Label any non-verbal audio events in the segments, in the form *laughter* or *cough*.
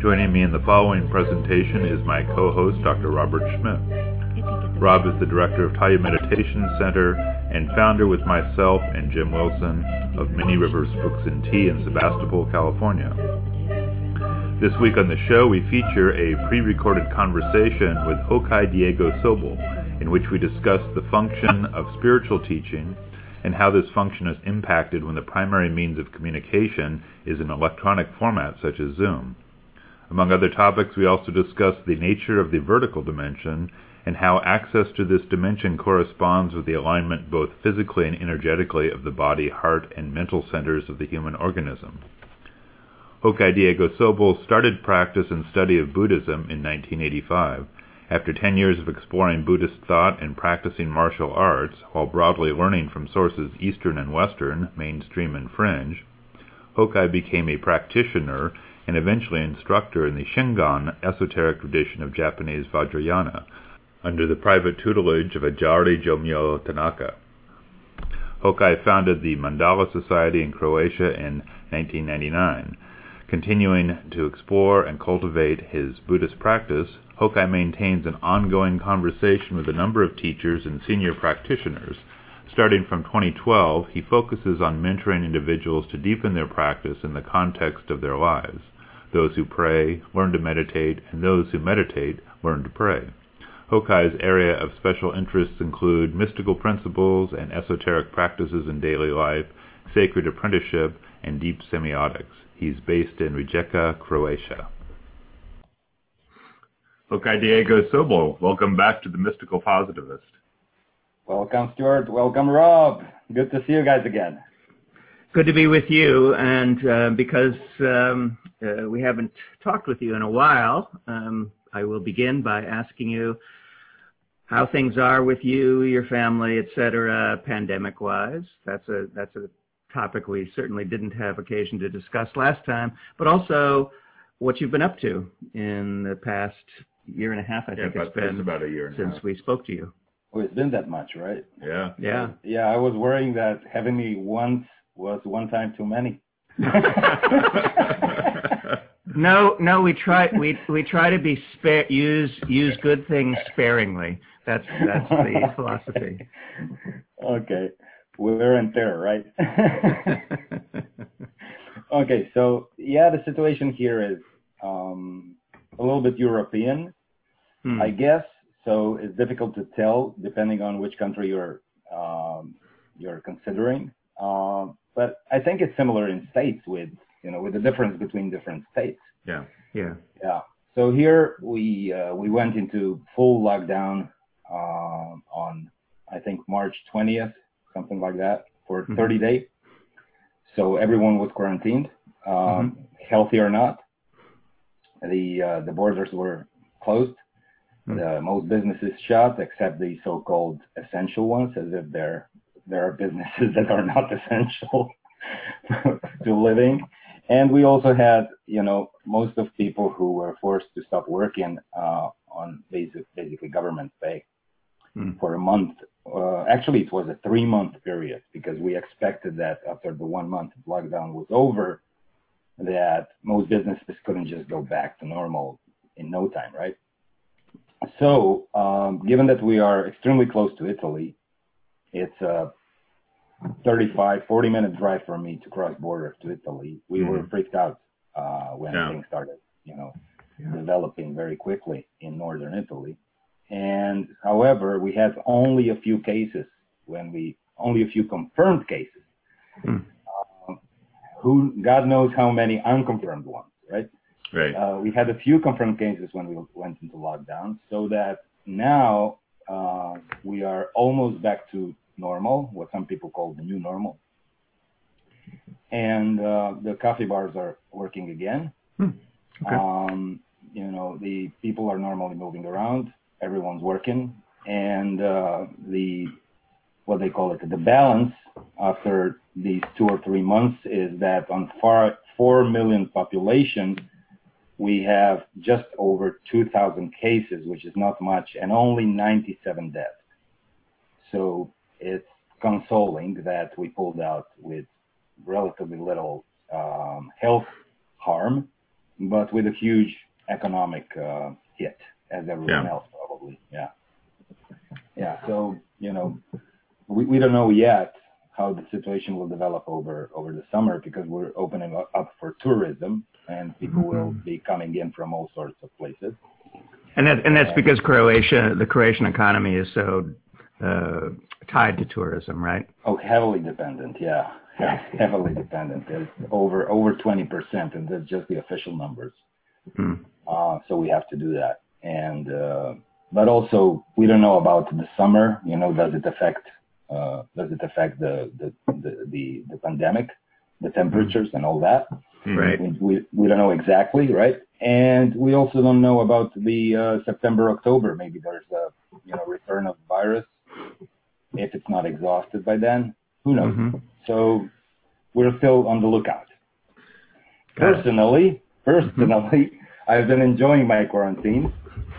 Joining me in the following presentation is my co-host, Dr. Robert Schmidt. Rob is the director of Taya Meditation Center and founder with myself and Jim Wilson of Many Rivers Books and Tea in Sebastopol, California. This week on the show, we feature a pre-recorded conversation with Hokai Diego Sobol, in which we discuss the function of spiritual teaching and how this function is impacted when the primary means of communication is an electronic format such as Zoom. Among other topics, we also discuss the nature of the vertical dimension and how access to this dimension corresponds with the alignment both physically and energetically of the body, heart, and mental centers of the human organism. Hokai Diego Sobol started practice and study of Buddhism in 1985. After 10 years of exploring Buddhist thought and practicing martial arts, while broadly learning from sources Eastern and Western, mainstream and fringe, Hokai became a practitioner and eventually instructor in the Shingon esoteric tradition of Japanese Vajrayana, under the private tutelage of Ajari Jomyo Tanaka. Hokai founded the Mandala Society in Croatia in 1999. Continuing to explore and cultivate his Buddhist practice, Hokai maintains an ongoing conversation with a number of teachers and senior practitioners. Starting from 2012, he focuses on mentoring individuals to deepen their practice in the context of their lives. Those who pray learn to meditate, and those who meditate learn to pray. Hokai's area of special interests include mystical principles and esoteric practices in daily life, sacred apprenticeship, and deep semiotics. He's based in Rijeka, Croatia. Hokai Diego Sobol, welcome back to the Mystical Positivist. Welcome, Stuart. Welcome, Rob. Good to see you guys again. Good to be with you, and uh, because um, uh, we haven't talked with you in a while, um, I will begin by asking you how things are with you, your family, etc., pandemic-wise. That's a that's a topic we certainly didn't have occasion to discuss last time, but also what you've been up to in the past year and a half. I yeah, think it's been about a year since we spoke to you. Oh, it's been that much, right? Yeah. Yeah. Yeah, I was worrying that having me once was one time too many. *laughs* no, no, we try we we try to be spare use use good things sparingly. That's that's the *laughs* philosophy. Okay. Wear and there, right? *laughs* okay, so yeah, the situation here is um, a little bit European, Hmm. I guess. So it's difficult to tell depending on which country you're um, you're considering. Um, but I think it's similar in states with you know with the difference between different states. Yeah. Yeah. Yeah. So here we uh, we went into full lockdown um, on I think March 20th, something like that, for Mhm. 30 days. So everyone was quarantined, um, healthy or not. The uh, the borders were closed. Hmm. The, most businesses shut except the so-called essential ones, as if there there are businesses *laughs* that are not essential *laughs* to living. And we also had, you know, most of people who were forced to stop working uh, on basic, basically government pay Hmm. for a month. Uh, actually, it was a three-month period because we expected that after the one month lockdown was over, that most businesses couldn't just go back to normal in no time, right? So, um, given that we are extremely close to Italy, it's a 35, 40 minute drive for me to cross border to Italy. We were Mhm. freaked out uh, when Yeah. things started, you know, Yeah. developing very quickly in northern Italy. And however, we had only a few cases when we only a few confirmed cases. Uh, who God knows how many unconfirmed ones, right? Right. Uh, we had a few confirmed cases when we went into lockdown, so that now uh, we are almost back to normal, what some people call the new normal. And uh, the coffee bars are working again. Hmm. Okay. Um, you know, the people are normally moving around, everyone's working, and uh, the what they call it, the balance after these two or three months is that on far, 4 million population, we have just over 2,000 cases, which is not much, and only 97 deaths. So it's consoling that we pulled out with relatively little um, health harm, but with a huge economic uh, hit, as everyone Yeah. else probably. Yeah. Yeah. So you know, we, we don't know yet how the situation will develop over over the summer because we're opening up- up for tourism and people will be coming in from all sorts of places. And that, and that's because Croatia, the Croatian economy is so uh, tied to tourism, right? Oh, heavily dependent, yeah, *laughs* heavily dependent. It's over over twenty percent, and that's just the official numbers. Hmm. Uh, so we have to do that, and uh, but also we don't know about the summer. You know, does it affect uh, does it affect the the, the the the pandemic, the temperatures, and all that? Right. We, we we don't know exactly, right? And we also don't know about the uh, September October. Maybe there's a you know return of virus if it's not exhausted by then. Who knows? Mhm. So we're still on the lookout. Personally, personally, *laughs* I've been enjoying my quarantine.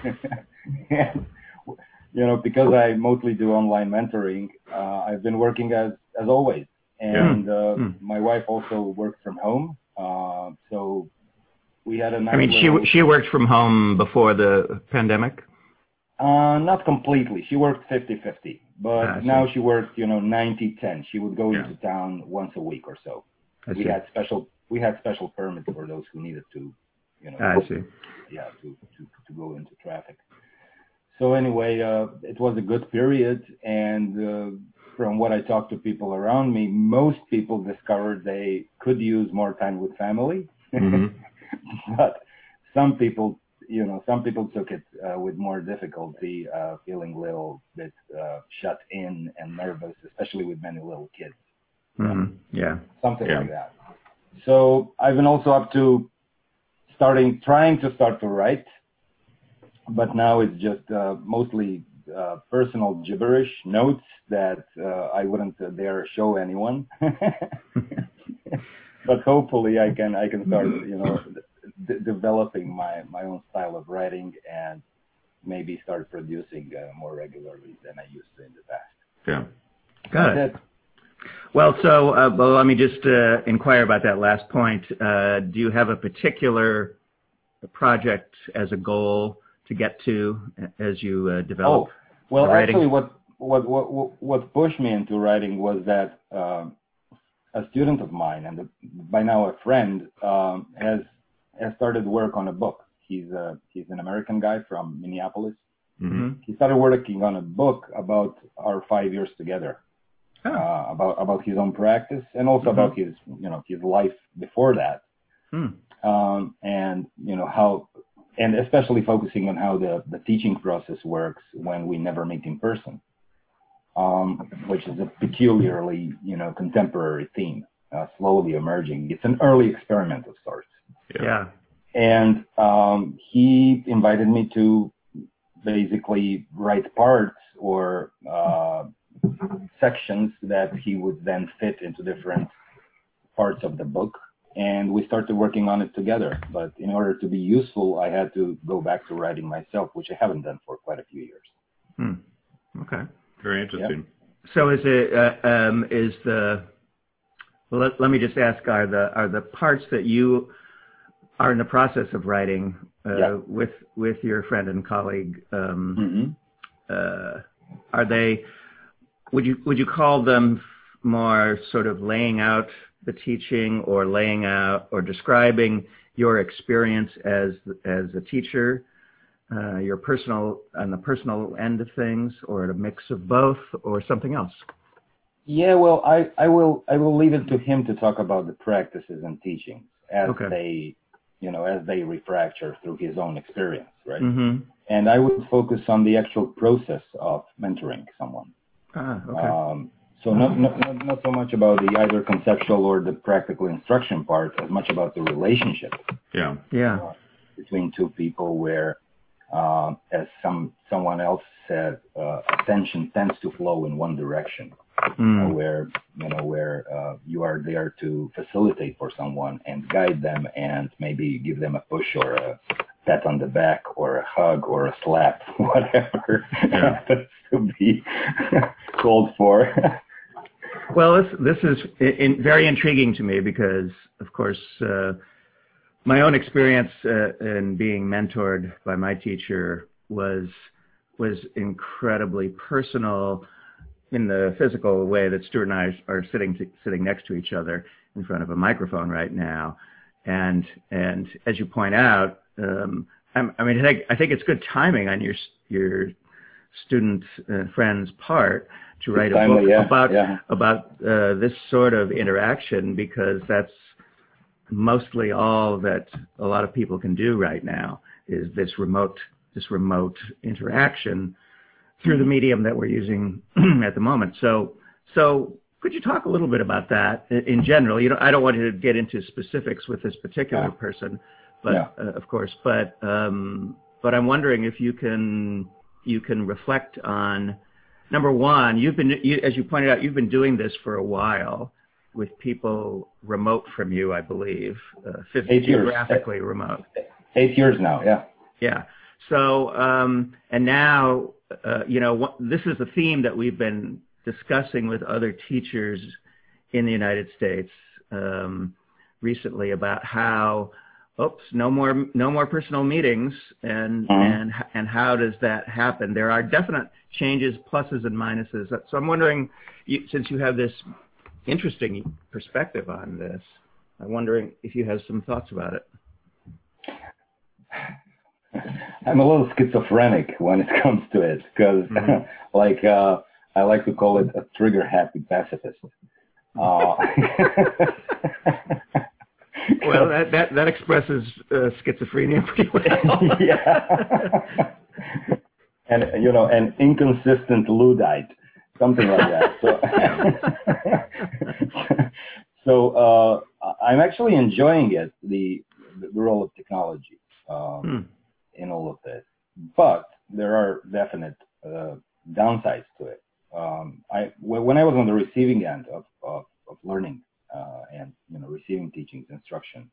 *laughs* and, you know, because I mostly do online mentoring, uh, I've been working as as always. And uh, Hmm. my wife also works from home, uh, so we had a nice. I mean, she she worked from home before the pandemic. Uh, not completely. She worked 50-50, but Ah, now she works, you know, 90-10. She would go Yeah. into town once a week or so. I we see. had special we had special permits for those who needed to, you know, I see. yeah, to, to, to go into traffic. So anyway, uh, it was a good period, and uh, from what I talked to people around me, most people discovered they could use more time with family, Mhm. *laughs* but some people, you know, some people took it uh, with more difficulty, uh, feeling a little bit uh, shut in and nervous, especially with many little kids Mhm. Yeah. something Yeah. like that. So I've been also up to starting, trying to start to write, but now it's just uh, mostly uh, personal gibberish notes that uh, I wouldn't uh, dare show anyone. *laughs* *laughs* but hopefully I can I can start you know d- developing my my own style of writing and maybe start producing uh, more regularly than I used to in the past. Yeah. Got it. That's it. Well, so uh, well, let me just uh, inquire about that last point. Uh, do you have a particular project as a goal to get to as you uh, develop? Oh, well, actually, what what what what- what pushed me into writing was that um, a student of mine and a, by now a friend um, has has started work on a book. He's a he's an American guy from Minneapolis. hmm He started working on a book about our five years together, Oh. uh, about about his own practice and also Mhm. about his you know his life before that Hmm. um, and you know how, and especially focusing on how the, the teaching process works when we never meet in person, um, which is a peculiarly you know contemporary theme, uh, slowly emerging. It's an early experiment of sorts, Yeah. and um, he invited me to basically write parts or uh, sections that he would then fit into different parts of the book and we started working on it together but in order to be useful i had to go back to writing myself which i haven't done for quite a few years Hmm. Okay. Very interesting. So is it uh, um, is the well, let, let me just ask are the are the parts that you are in the process of writing uh, Yeah. with with your friend and colleague um, mm-hmm. uh, are they would you would you call them more sort of laying out the teaching or laying out or describing your experience as as a teacher uh, your personal on the personal end of things or a mix of both or something else yeah well I, I will i will leave it to him to talk about the practices and teachings as Okay. they you know as they refracture through his own experience right mm-hmm. and i would focus on the actual process of mentoring someone ah okay Um, so not, not, not, not so much about the either conceptual or the practical instruction part as much about the relationship. Yeah. yeah between two people where, uh, as some someone else said, uh, attention tends to flow in one direction, mm. where you know where uh, you are there to facilitate for someone and guide them and maybe give them a push or a pat on the back or a hug or a slap, *laughs* whatever yeah. *laughs* to be *laughs* called for. well, this this is in, very intriguing to me because, of course, uh, my own experience uh, in being mentored by my teacher was was incredibly personal in the physical way that Stuart and I are sitting to, sitting next to each other in front of a microphone right now, and and as you point out, um, I mean, I think, I think it's good timing on your your student uh, friend's part to write a book yeah, about yeah. about uh, this sort of interaction because that's mostly all that a lot of people can do right now is this remote this remote interaction through the medium that we're using *clears throat* at the moment. So so could you talk a little bit about that in general? You know, I don't want you to get into specifics with this particular person, but yeah. uh, of course, but um, but I'm wondering if you can you can reflect on number one. You've been you, as you pointed out, you've been doing this for a while with people remote from you, I believe, uh, geographically remote. Eight years now, yeah. Yeah. So um, and now uh, you know what, this is a theme that we've been discussing with other teachers in the United States um, recently about how oops, no more, no more personal meetings, and mm-hmm. and and how does that happen? There are definite changes, pluses and minuses. So I'm wondering, you, since you have this interesting perspective on this, I'm wondering if you have some thoughts about it. *laughs* I'm a little schizophrenic when it *laughs* comes to it because, mm-hmm. *laughs* like, uh, I like to call it a trigger happy pacifist. *laughs* Uh, well, that, that, that expresses uh, schizophrenia pretty well. yeah. and, you know, an inconsistent Luddite, something like that. So, so uh, I'm actually enjoying it, the, the role of technology um, hmm. In all of this. But there are definite uh, downsides to it. Um, I, when I was on the receiving end of, of, of learning uh, and you know receiving teachings instruction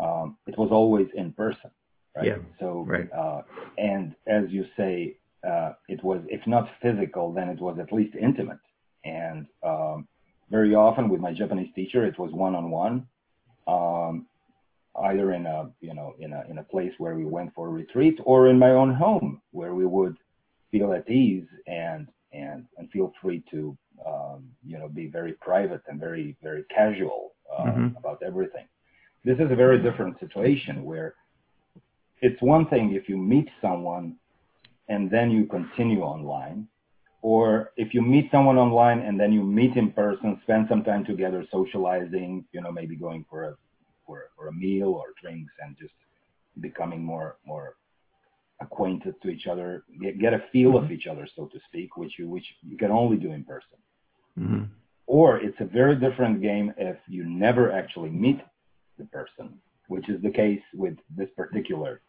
um, it was always in person right yeah, so right. Uh, and as you say uh, it was if not physical then it was at least intimate and um, very often with my japanese teacher it was one-on-one um, either in a you know in a in a place where we went for a retreat or in my own home where we would feel at ease and and and feel free to um, you know, be very private and very, very casual uh, mm-hmm. about everything. This is a very different situation where it's one thing if you meet someone and then you continue online, or if you meet someone online and then you meet in person, spend some time together socializing, you know, maybe going for a for, for a meal or drinks and just becoming more more acquainted to each other, get, get a feel mm-hmm. of each other, so to speak, which you which you can only do in person. Mm-hmm. Or it's a very different game if you never actually meet the person, which is the case with this particular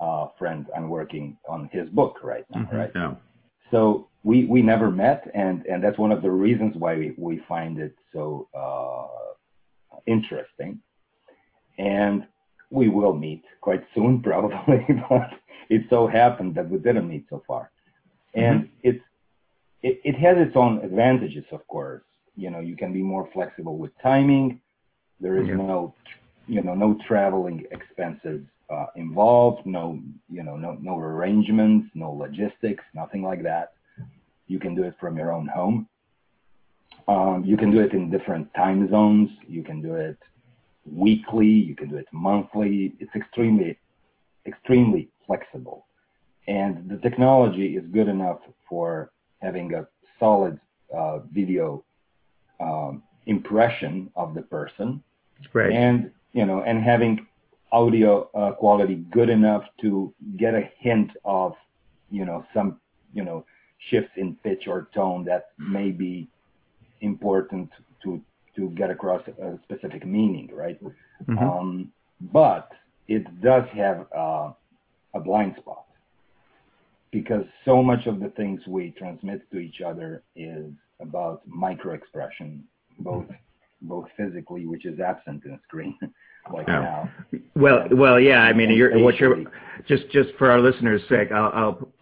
uh, friend I'm working on his book right now, mm-hmm. right? Yeah. So we we never met, and and that's one of the reasons why we, we find it so uh, interesting. And we will meet quite soon, *laughs* probably, *laughs* but it so happened that we didn't meet so far. And mm-hmm. it's it, it has its own advantages, of course. You know, you can be more flexible with timing. There is yeah. no, you know, no traveling expenses uh, involved. No, you know, no no arrangements, no logistics, nothing like that. You can do it from your own home. Um, you can do it in different time zones. You can do it weekly. You can do it monthly. It's extremely, extremely flexible, and the technology is good enough for having a solid uh, video um, impression of the person. Great. And you know, and having audio uh, quality good enough to get a hint of you know some you know shifts in pitch or tone that may be important to to get across a specific meaning, right? Mm-hmm. Um, but it does have uh, a blind spot because so much of the things we transmit to each other is about micro expression, both both physically, which is absent in a screen, *laughs* like now. Well, well, yeah. I mean, you're, what you're just just for our listeners' sake, I'll,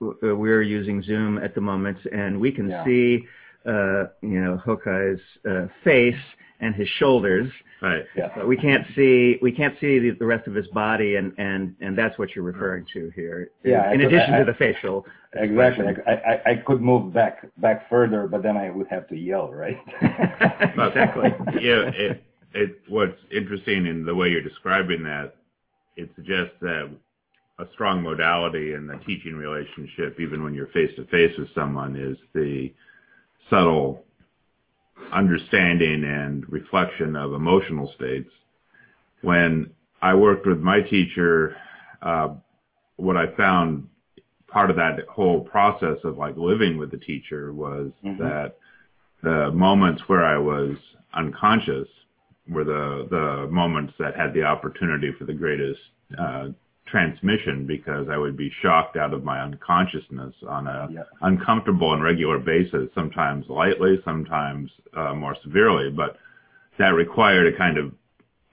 I'll, we're using Zoom at the moment, and we can yeah. see, uh, you know, Hokai's uh, face and his shoulders. Right. Yeah. But we can't see we can't see the, the rest of his body, and and and that's what you're referring to here. Yeah. In addition I, to the facial. Exactly. I, I I could move back back further, but then I would have to yell, right? *laughs* exactly. yeah. It, it what's interesting in the way you're describing that, it suggests that a strong modality in the teaching relationship, even when you're face to face with someone, is the subtle understanding and reflection of emotional states. When I worked with my teacher, uh, what I found part of that whole process of like living with the teacher was mm-hmm. that the moments where I was unconscious were the the moments that had the opportunity for the greatest uh, transmission because I would be shocked out of my unconsciousness on a yeah. uncomfortable and regular basis, sometimes lightly, sometimes uh, more severely, but that required a kind of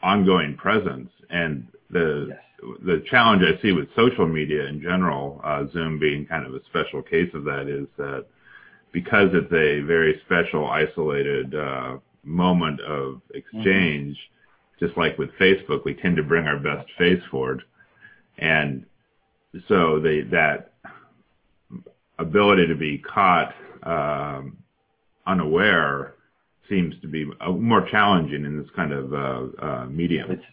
ongoing presence. And the yes. the challenge I see with social media in general, uh, Zoom being kind of a special case of that, is that because it's a very special, isolated uh, moment of exchange, mm-hmm. just like with Facebook, we tend to bring our best face forward and so the, that ability to be caught um, unaware seems to be uh, more challenging in this kind of uh, uh, medium. It's,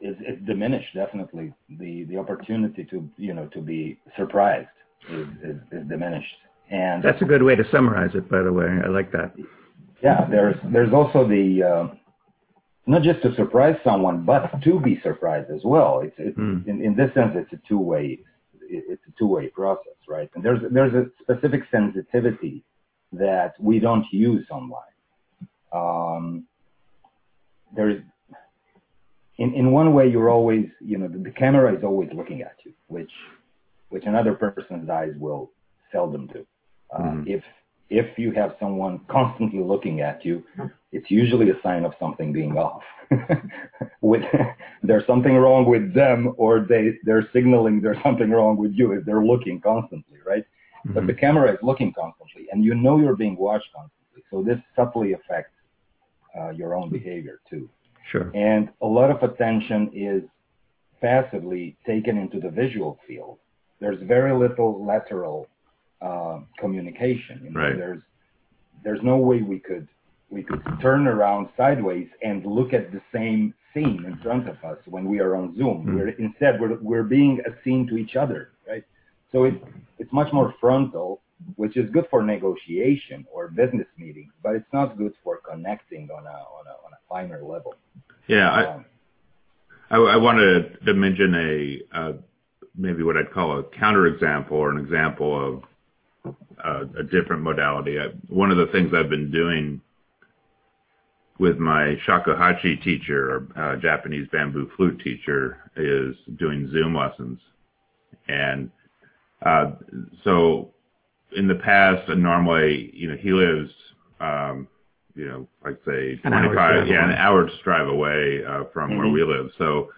it's, it's diminished definitely. The the opportunity to you know to be surprised is, is, is diminished. And that's a good way to summarize it, by the way. I like that. Yeah, there's there's also the uh, not just to surprise someone, but to be surprised as well. It's, it's mm. in, in this sense, it's a two way it's a two way process, right? And there's there's a specific sensitivity that we don't use online. Um, there's in in one way you're always you know the, the camera is always looking at you, which which another person's eyes will seldom do. Uh, mm. If if you have someone constantly looking at you, it's usually a sign of something being off. *laughs* with there's something wrong with them, or they they're signaling there's something wrong with you if they're looking constantly, right? Mm-hmm. But the camera is looking constantly, and you know you're being watched constantly. So this subtly affects uh, your own behavior too. Sure. And a lot of attention is passively taken into the visual field. There's very little lateral uh, communication. You know, right. There's there's no way we could we could turn around sideways and look at the same scene in front of us when we are on Zoom. Mm. We're instead we're we're being a scene to each other, right? So it's it's much more frontal, which is good for negotiation or business meetings, but it's not good for connecting on a on a on a finer level. Yeah, um, I, I, I wanted to mention a uh, maybe what I'd call a counterexample or an example of uh, a different modality. I, one of the things I've been doing with my shakuhachi teacher, or uh, Japanese bamboo flute teacher, is doing Zoom lessons. And uh, so in the past, normally, you know, he lives, um, you know, like say 25, yeah, an hour's drive away uh, from mm-hmm. where we live. So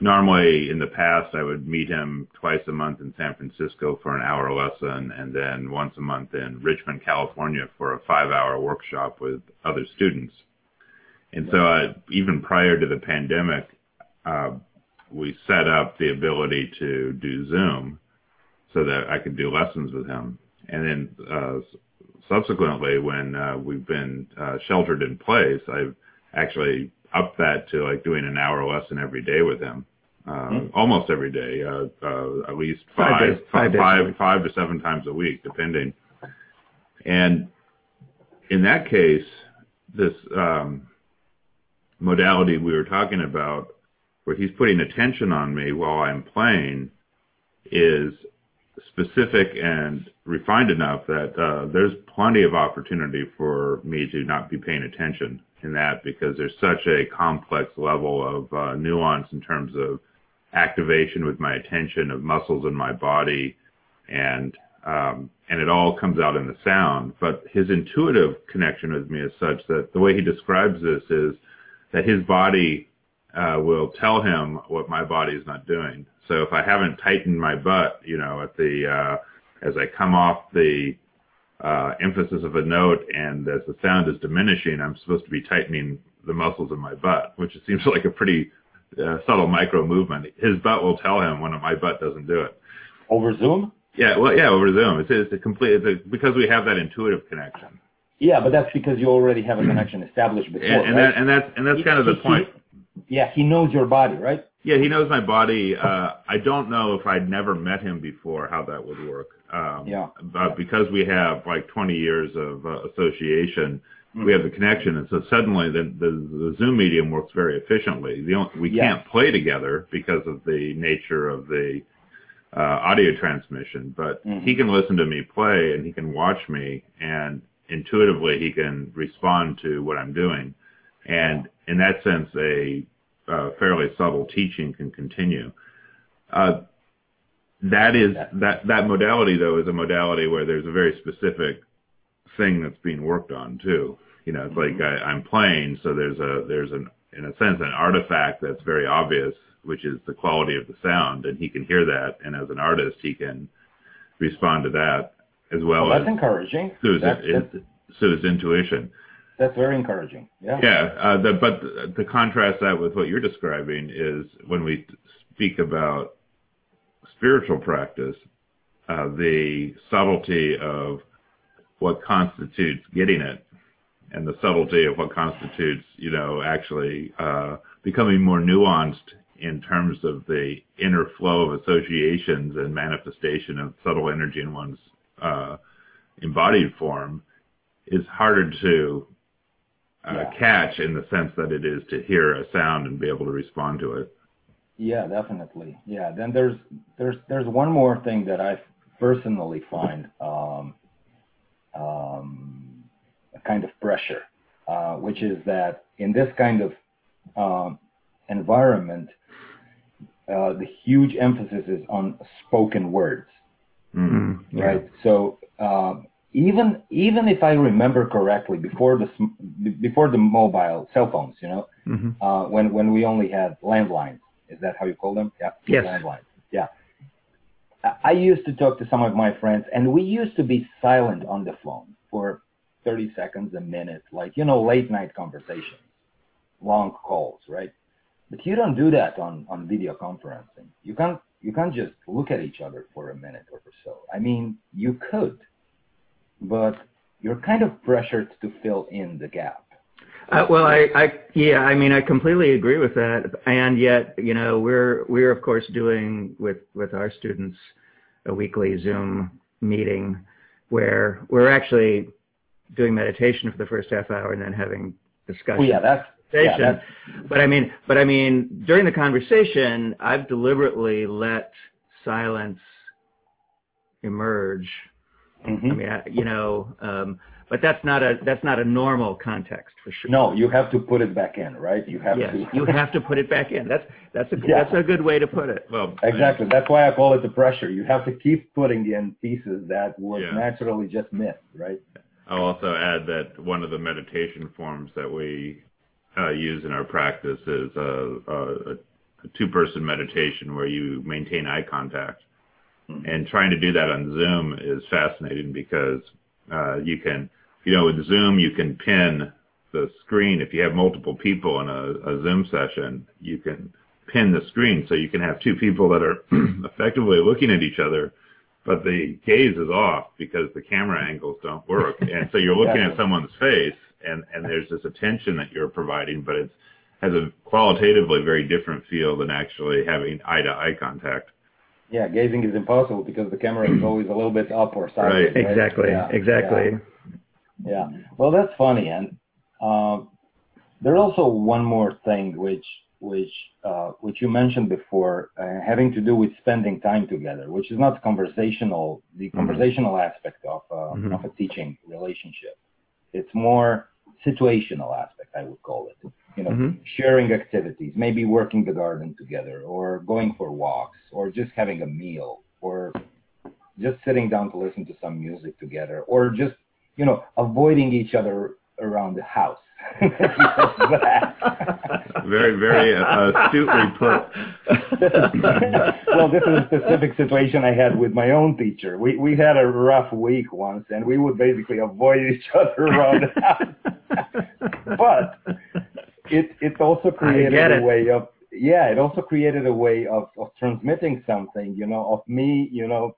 normally in the past I would meet him twice a month in San Francisco for an hour lesson and then once a month in Richmond, California for a five hour workshop with other students. And so uh, even prior to the pandemic, uh, we set up the ability to do Zoom so that I could do lessons with him. And then uh, subsequently, when uh, we've been uh, sheltered in place, I've actually upped that to like doing an hour lesson every day with him mm-hmm. almost every day, uh, uh, at least five, five, days, five, five, five to seven times a week, depending. And in that case, this um, modality we were talking about, where he's putting attention on me while I'm playing, is specific and refined enough that uh, there's plenty of opportunity for me to not be paying attention in that because there's such a complex level of uh, nuance in terms of activation with my attention of muscles in my body, and um, and it all comes out in the sound. But his intuitive connection with me is such that the way he describes this is that his body uh, will tell him what my body is not doing. So if I haven't tightened my butt, you know, at the uh, as I come off the uh, emphasis of a note and as the sound is diminishing, I'm supposed to be tightening the muscles in my butt, which it seems *laughs* like a pretty uh, subtle micro movement. His butt will tell him when my butt doesn't do it. Over Zoom? Yeah, well, yeah, over Zoom. It's, it's a complete it's a, because we have that intuitive connection. Yeah, but that's because you already have a connection established before, and, and right? that and that's and that's He- kind of the he- point. Yeah, he knows your body, right? Yeah, he knows my body. Uh, I don't know if I'd never met him before how that would work. Um, Yeah. But because we have like 20 years of uh, association, Mm. we have the connection, and so suddenly the, the, the Zoom medium works very efficiently. The only, we Yes. can't play together because of the nature of the uh, audio transmission, but Mhm. he can listen to me play and he can watch me, and intuitively he can respond to what I'm doing. And in that sense, a uh, fairly subtle teaching can continue. Uh, that is that that modality though is a modality where there's a very specific thing that's being worked on too. You know, it's like I, I'm playing, so there's a there's an in a sense an artifact that's very obvious, which is the quality of the sound, and he can hear that, and as an artist, he can respond to that as well, Well, that's as encouraging. through his, That's, that's, through his intuition. That's very encouraging. Yeah. Yeah, uh, the, but to contrast that with what you're describing is when we speak about spiritual practice, uh, the subtlety of what constitutes getting it, and the subtlety of what constitutes, you know, actually uh, becoming more nuanced in terms of the inner flow of associations and manifestation of subtle energy in one's uh, embodied form is harder to uh, Yeah. catch in the sense that it is to hear a sound and be able to respond to it. Yeah, definitely. Yeah. Then there's there's there's one more thing that I personally find um, um, a kind of pressure, uh, which is that in this kind of um, environment, uh, the huge emphasis is on spoken words. Mm. Yeah. right? So um, even even if I remember correctly, before the before the mobile cell phones, you know, Mhm. uh, when when we only had landlines, is that how you call them? Yeah, Yes. landlines. Yeah. I- I used to talk to some of my friends, and we used to be silent on the phone for 30 seconds, a minute, like you know, late night conversations, long calls, right? But you don't do that on on video conferencing. You can't you can't just look at each other for a minute or so. I mean, you could, but you're kind of pressured to fill in the gap. Uh, well, I, I, yeah, I mean, I completely agree with that. And yet, you know, we're, we're of course doing with, with our students a weekly Zoom meeting where we're actually doing meditation for the first half hour and then having discussion. Oh yeah, that's yeah, But I mean, but I mean, during the conversation, I've deliberately let silence emerge. Mhm. I mean, I, you know, um, but that's not a that's not a normal context for sure. no, you have to put it back in, right? You have Yes, to. you have to put it back in. That's that's a Yeah. that's a good way to put it. Well, Exactly. That's why I call it the pressure. You have to keep putting in pieces that would Yeah. naturally just miss, right? I'll also add that one of the meditation forms that we uh, use in our practice is a, a, a two-person meditation where you maintain eye contact. And trying to do that on Zoom is fascinating because uh, you can, you know, with Zoom you can pin the screen. If you have multiple people in a, a Zoom session, you can pin the screen so you can have two people that are *clears throat* effectively looking at each other but the gaze is off because the camera angles don't work. *laughs* And so you're looking at someone's face and, and there's this attention that you're providing, but it's has a qualitatively very different feel than actually having eye to eye contact. Yeah, gazing is impossible because the camera is always a little bit up or sideways. Right. right? Exactly. Yeah, exactly. Yeah. Well, that's funny, and um, there's also one more thing which which uh, which you mentioned before, uh, having to do with spending time together, which is not conversational, the Mhm. conversational aspect of uh, Mhm. of a teaching relationship. It's more situational aspect, I would call it. You know, mm-hmm. sharing activities, maybe working the garden together, or going for walks, or just having a meal, or just sitting down to listen to some music together, or just you know avoiding each other around the house. *laughs* very, very uh, astutely put. well, this is a specific situation I had with my own teacher. We we had a rough week once, and we would basically avoid each other around the house. *laughs* but it it also created it. a way of yeah, it also created a way of of transmitting something, you know, of me, you know,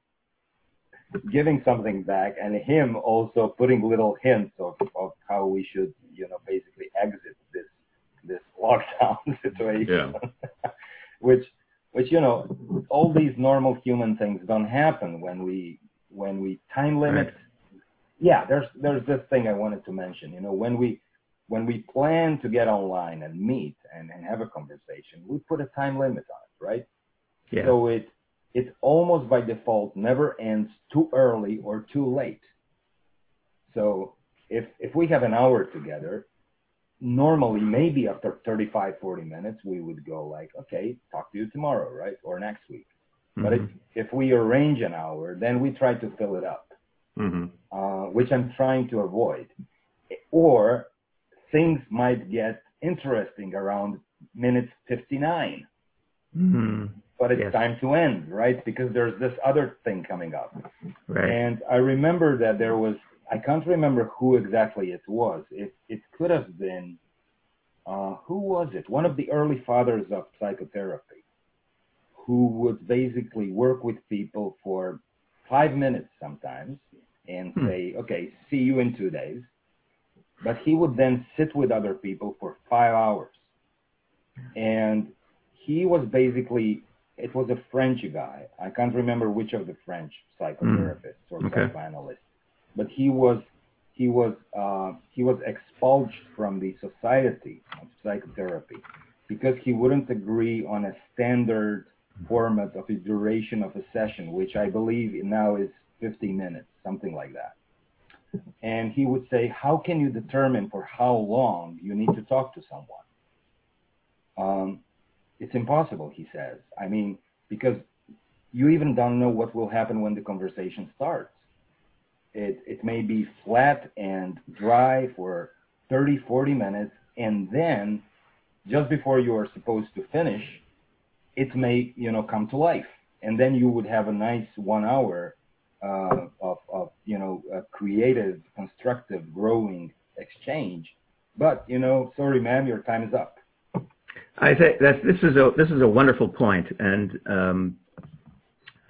giving something back and him also putting little hints of, of how we should, you know, basically exit this this *laughs* lockdown situation. Yeah. *laughs* which which, you know, all these normal human things don't happen when we when we time limit right. yeah, there's there's this thing I wanted to mention. You know, when we when we plan to get online and meet and, and have a conversation, we put a time limit on it, right? Yeah. So it it almost by default never ends too early or too late. So if if we have an hour together, normally maybe after 35 40 minutes we would go like okay talk to you tomorrow right or next week mm-hmm. but if, if we arrange an hour then we try to fill it up mm-hmm. uh, which i'm trying to avoid or things might get interesting around minute 59 mm-hmm but it's yes. time to end, right? Because there's this other thing coming up. Right. And I remember that there was, I can't remember who exactly it was. It, it could have been, uh, who was it? One of the early fathers of psychotherapy who would basically work with people for five minutes sometimes and hmm. say, okay, see you in two days. But he would then sit with other people for five hours. And he was basically it was a French guy. I can't remember which of the French psychotherapists mm. or okay. psychoanalysts, but he was he was uh, he was expulged from the Society of Psychotherapy because he wouldn't agree on a standard format of the duration of a session, which I believe now is 50 minutes, something like that. And he would say, how can you determine for how long you need to talk to someone? Um, it's impossible, he says. I mean, because you even don't know what will happen when the conversation starts. It, it may be flat and dry for 30, 40 minutes, and then just before you are supposed to finish, it may, you know, come to life. And then you would have a nice one hour uh, of, of, you know, creative, constructive, growing exchange. But, you know, sorry, ma'am, your time is up. I think this is a this is a wonderful point, and um,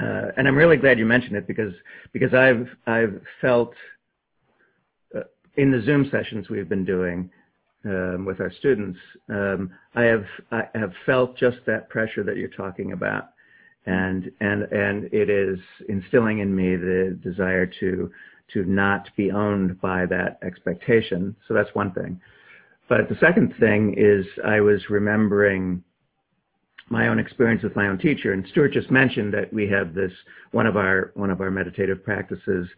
uh, and I'm really glad you mentioned it because because I've I've felt uh, in the Zoom sessions we've been doing um, with our students, um, I have I have felt just that pressure that you're talking about, and and and it is instilling in me the desire to to not be owned by that expectation. So that's one thing. But the second thing is I was remembering my own experience with my own teacher, and Stuart just mentioned that we have this one of our one of our meditative practices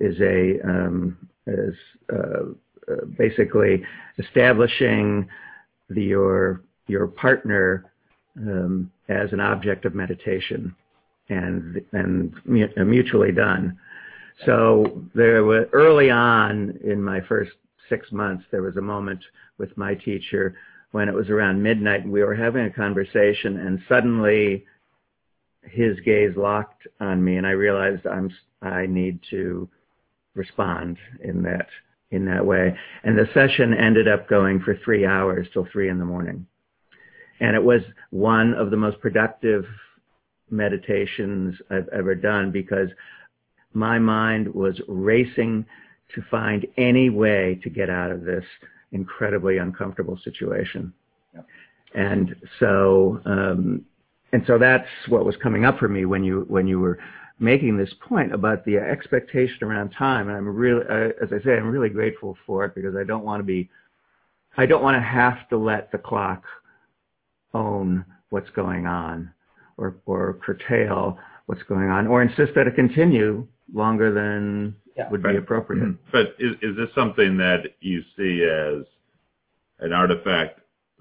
is a um, is uh, uh, basically establishing the, your your partner um, as an object of meditation and and mutually done. So there was early on in my first six months, there was a moment with my teacher when it was around midnight and we were having a conversation and suddenly his gaze locked on me and I realized I'm I need to respond in that in that way. And the session ended up going for three hours till three in the morning. And it was one of the most productive meditations I've ever done because my mind was racing to find any way to get out of this incredibly uncomfortable situation. Yep. And so, um, and so that's what was coming up for me when you when you were making this point about the expectation around time. And I'm really, uh, as I say, I'm really grateful for it because I don't want to be, I don't want to have to let the clock own what's going on, or or curtail what's going on, or insist that it continue longer than yeah. would right. be appropriate. But is, is this something that you see as an artifact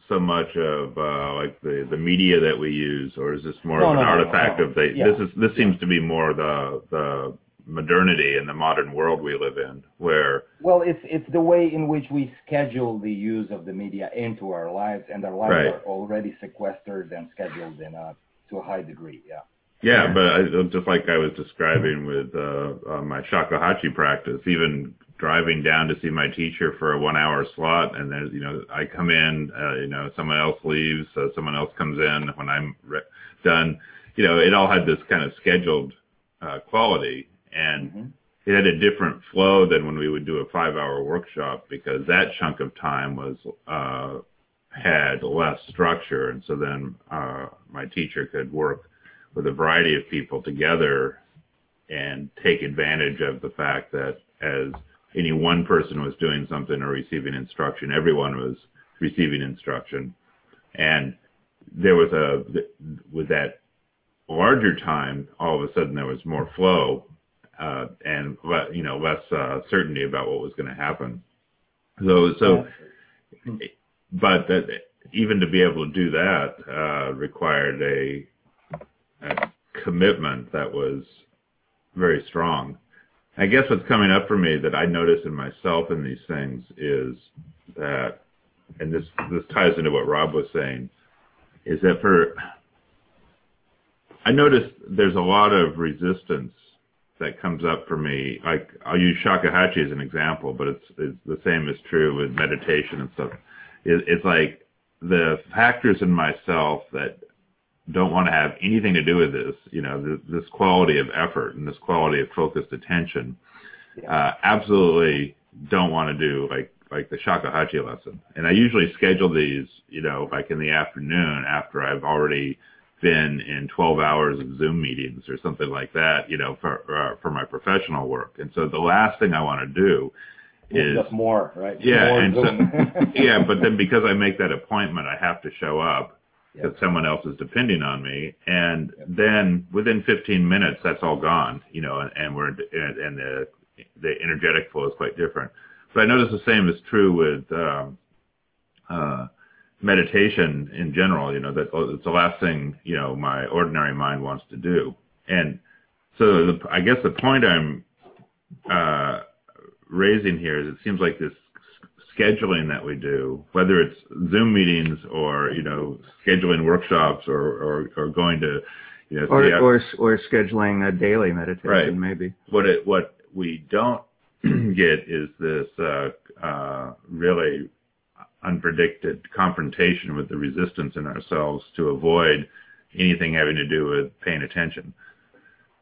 so much of uh, like the the media that we use, or is this more No, of an no, no, artifact no. of the? Yeah. This is this seems to be more the the modernity and the modern world we live in, where Well, it's it's the way in which we schedule the use of the media into our lives, and our lives Right. are already sequestered and scheduled in a to a high degree. Yeah. Yeah, but I, just like I was describing with uh, uh, my shakuhachi practice, even driving down to see my teacher for a one-hour slot, and then you know I come in, uh, you know someone else leaves, uh, someone else comes in when I'm re- done. You know, it all had this kind of scheduled uh, quality, and Mhm. it had a different flow than when we would do a five-hour workshop because that chunk of time was uh, had less structure, and so then uh, my teacher could work with a variety of people together and take advantage of the fact that as any one person was doing something or receiving instruction, everyone was receiving instruction. And there was a, with that larger time, all of a sudden there was more flow, uh, and, you know, less, uh, certainty about what was going to happen. So, so, but that even to be able to do that, uh, required a, a commitment that was very strong. I guess what's coming up for me that I notice in myself in these things is that, and this this ties into what Rob was saying, is that for I notice there's a lot of resistance that comes up for me. Like I'll use shakuhachi as an example, but it's, it's the same is true with meditation and stuff. It, it's like the factors in myself that don't want to have anything to do with this, you know, th- this quality of effort and this quality of focused attention, uh, absolutely don't want to do like, like the shakuhachi lesson. And I usually schedule these, you know, like in the afternoon after I've already been in 12 hours of Zoom meetings or something like that, you know, for, uh, for my professional work. And so the last thing I want to do is more, right? yeah, More and Zoom. so, *laughs* yeah, but then because I make that appointment, I have to show up Yep. because someone else is depending on me, and then within 15 minutes, that's all gone, you know, and, and we're and, and the the energetic flow is quite different. But I notice the same is true with um, uh, meditation in general. You know, that it's the last thing you know my ordinary mind wants to do, and so the, I guess the point I'm uh, raising here is it seems like this scheduling that we do, whether it's Zoom meetings or you know scheduling workshops or or, or going to you know Or, or, or scheduling a daily meditation, Right. maybe. what it what we don't *clears throat* get is this uh, uh, really unpredicted confrontation with the resistance in ourselves to avoid anything having to do with paying attention.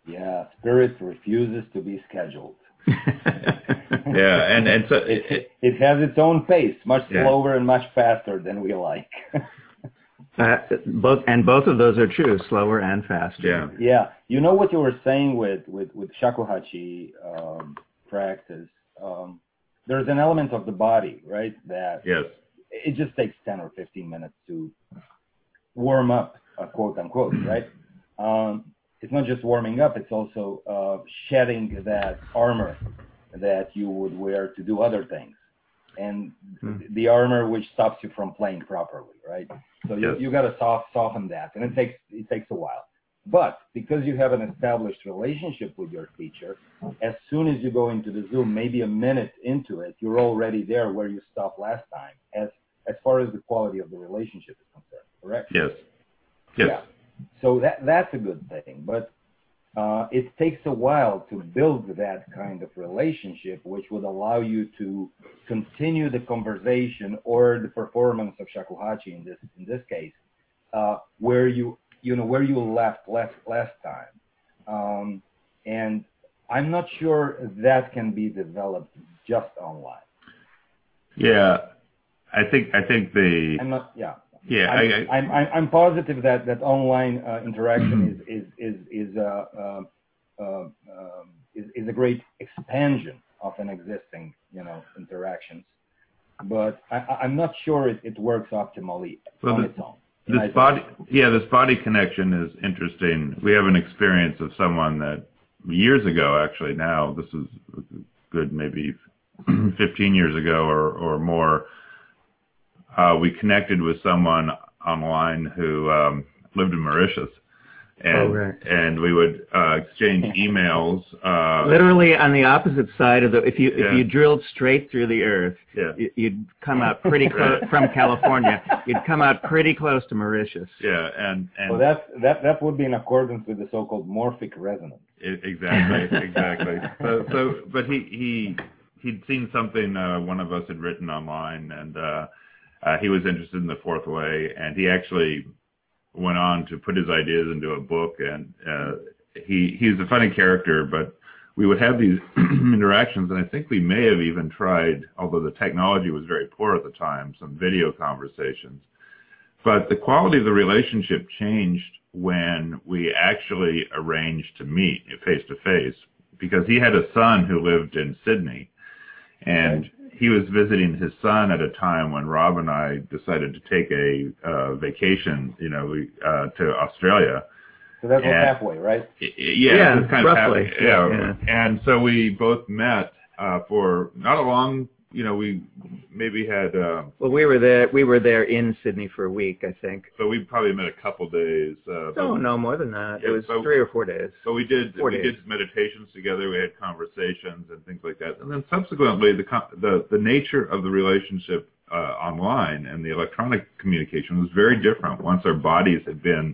yeah, spirit refuses to be scheduled. *laughs* Yeah, and and so It, it, it has its own pace, much Yeah. slower and much faster than we like. *laughs* Uh, both and both of those are true, slower and faster. yeah, yeah, you know what you were saying with with with shakuhachi um, practice. Um, there's an element of the body, right? That yes, it just takes 10 or 15 minutes to warm up, uh, quote unquote, right? Um, it's not just warming up, it's also uh, shedding that armor that you would wear to do other things. And Hmm. the armor which stops you from playing properly, right? So you, Yes. you got to soft, soften that, and it takes it takes a while. But because you have an established relationship with your teacher, as soon as you go into the Zoom, maybe a minute into it, you're already there where you stopped last time, as as far as the quality of the relationship is concerned. Correct? yes, yes, Yeah. So that that's a good thing, but uh, it takes a while to build that kind of relationship, which would allow you to continue the conversation or the performance of shakuhachi in this in this case, uh, where you you know where you left last last time, um, and I'm not sure that can be developed just online. yeah. I think I think the I'm not yeah. yeah I, I'm, I, I'm, I'm, positive that, that online uh, interaction is, is, is, is, uh, uh, uh, um, is, is a great expansion of an existing, you know, interactions. But I, I'm not sure it, it works optimally Well, on the- its own. this body yeah this body connection is interesting we have an experience of someone that years ago actually now this is good maybe *clears throat* 15 years ago or or more uh, we connected with someone online who um, lived in Mauritius, and Oh, right. and we would uh, exchange emails. Uh, Literally on the opposite side of the if you Yeah. if you drilled straight through the earth, yeah, you'd come out pretty *laughs* close from California. You'd come out pretty close to Mauritius. yeah, and and So that that that would be in accordance with the so-called morphic resonance. I- exactly, exactly. *laughs* So, so, but he he he'd seen something uh, one of us had written online, and uh, he was interested in the fourth way, and he actually went on to put his ideas into a book. And uh, he he's a funny character, but we would have these *clears throat* interactions, and I think we may have even tried, although the technology was very poor at the time, some video conversations. But the quality of the relationship changed when we actually arranged to meet face to face because he had a son who lived in Sydney and he was visiting his son at a time when Rob and I decided to take a uh, vacation, you know, we, uh, to Australia. So that's Yeah. halfway, right? I- I- Yeah, Yeah, it's kind of roughly. happening. Yeah. Yeah. and so we both met uh, for not a long, you know, we maybe had, uh, Well, we were there. We were there in Sydney for a week, I think. so we probably met a couple days. Uh, No, no more than that. Yeah, it was so- three or four days. So we did Four we days. did meditations together. We had conversations and things like that. And then subsequently, the the the nature of the relationship uh, online and the electronic communication was very different once our bodies had been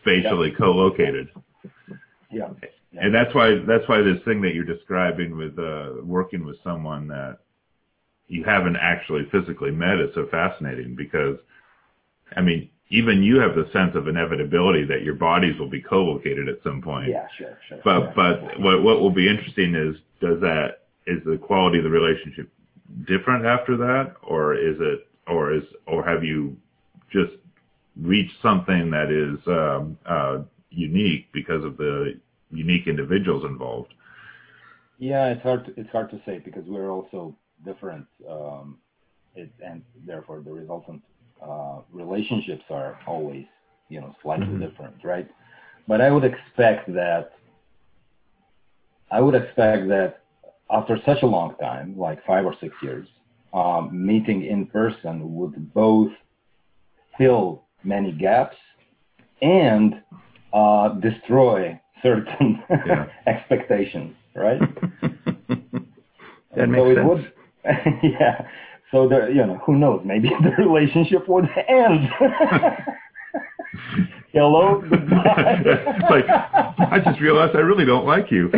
spatially co-located. Yeah. And that's why that's why this thing that you're describing with uh, working with someone that you haven't actually physically met is so fascinating because, I mean, even you have the sense of inevitability that your bodies will be co-located at some point. Yeah, sure, sure. But yeah. but what what will be interesting is does that is the quality of the relationship different after that, or is it or is or have you just reached something that is um, uh, unique because of the unique individuals involved? Yeah, it's hard. To, it's hard to say because we're also different, um, it, and therefore the resultant uh, relationships are always, you know, slightly Mhm. different, right? But I would expect that. I would expect that after such a long time, like five or six years, um, meeting in person would both fill many gaps and uh, destroy certain Yeah. *laughs* expectations, right? *laughs* that So makes it sense. would- *laughs* yeah. So the you know who knows maybe *laughs* the relationship would end. *laughs* Hello, goodbye. it's like I just realized I really don't like you.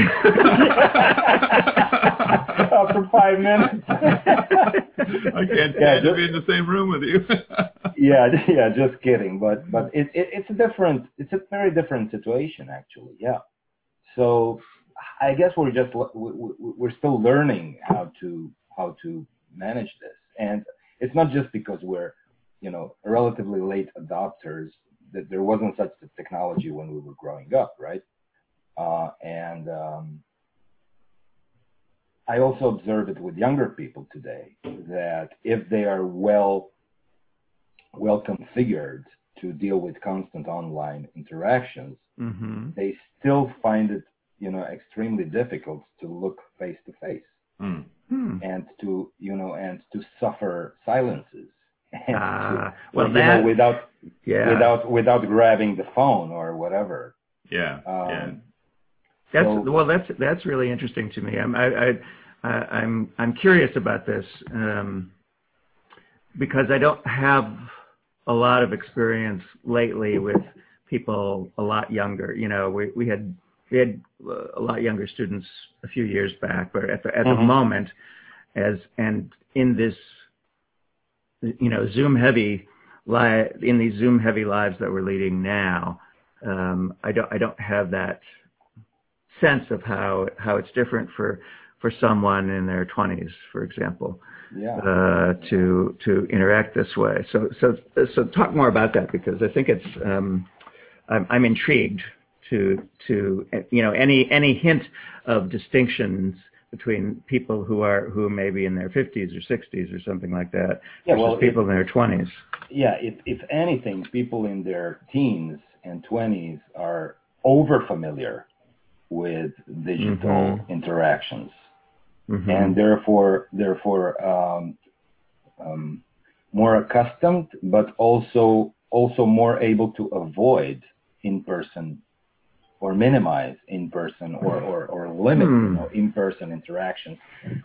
After five minutes. I can't Yeah, stand to be in the same room with you. yeah, yeah, just kidding. But but it, it it's a different, it's a very different situation actually. Yeah. So I guess we're just we- we- we're still learning how to how to manage this, and it's not just because we're you know relatively late adopters that there wasn't such technology when we were growing up, right? Uh, and um, I also observe it with younger people today that if they are well well configured to deal with constant online interactions, hmm they still find it, you know, extremely difficult to look face to face Hmm. and to, you know, and to suffer silences. *laughs* And Ah, to, well, that know, without yeah. without without grabbing the phone or whatever. Yeah, yeah. Um, That's So- well. That's that's really interesting to me. I'm I, I, I I'm I'm curious about this um, because I don't have a lot of experience lately with people a lot younger. You know, we we had we had uh, a lot younger students a few years back, but at the at the Mhm. moment, as and in this, you know, Zoom heavy li- in these Zoom heavy lives that we're leading now, um, I don't I don't have that sense of how how it's different for for someone in their 20s, for example, Yeah. uh, to to interact this way. So so so talk more about that because I think it's um, I'm, I'm intrigued to to you know any any hint of distinctions between people who are who may be in their 50s or 60s or something like that Yeah, versus well, people in their 20s. yeah, if if anything, people in their teens and twenties are over familiar with digital Mhm. interactions, Mhm. and therefore therefore um, um, more accustomed, but also also more able to avoid in-person or minimize in-person or, or, or limit Hmm. you know, in-person interactions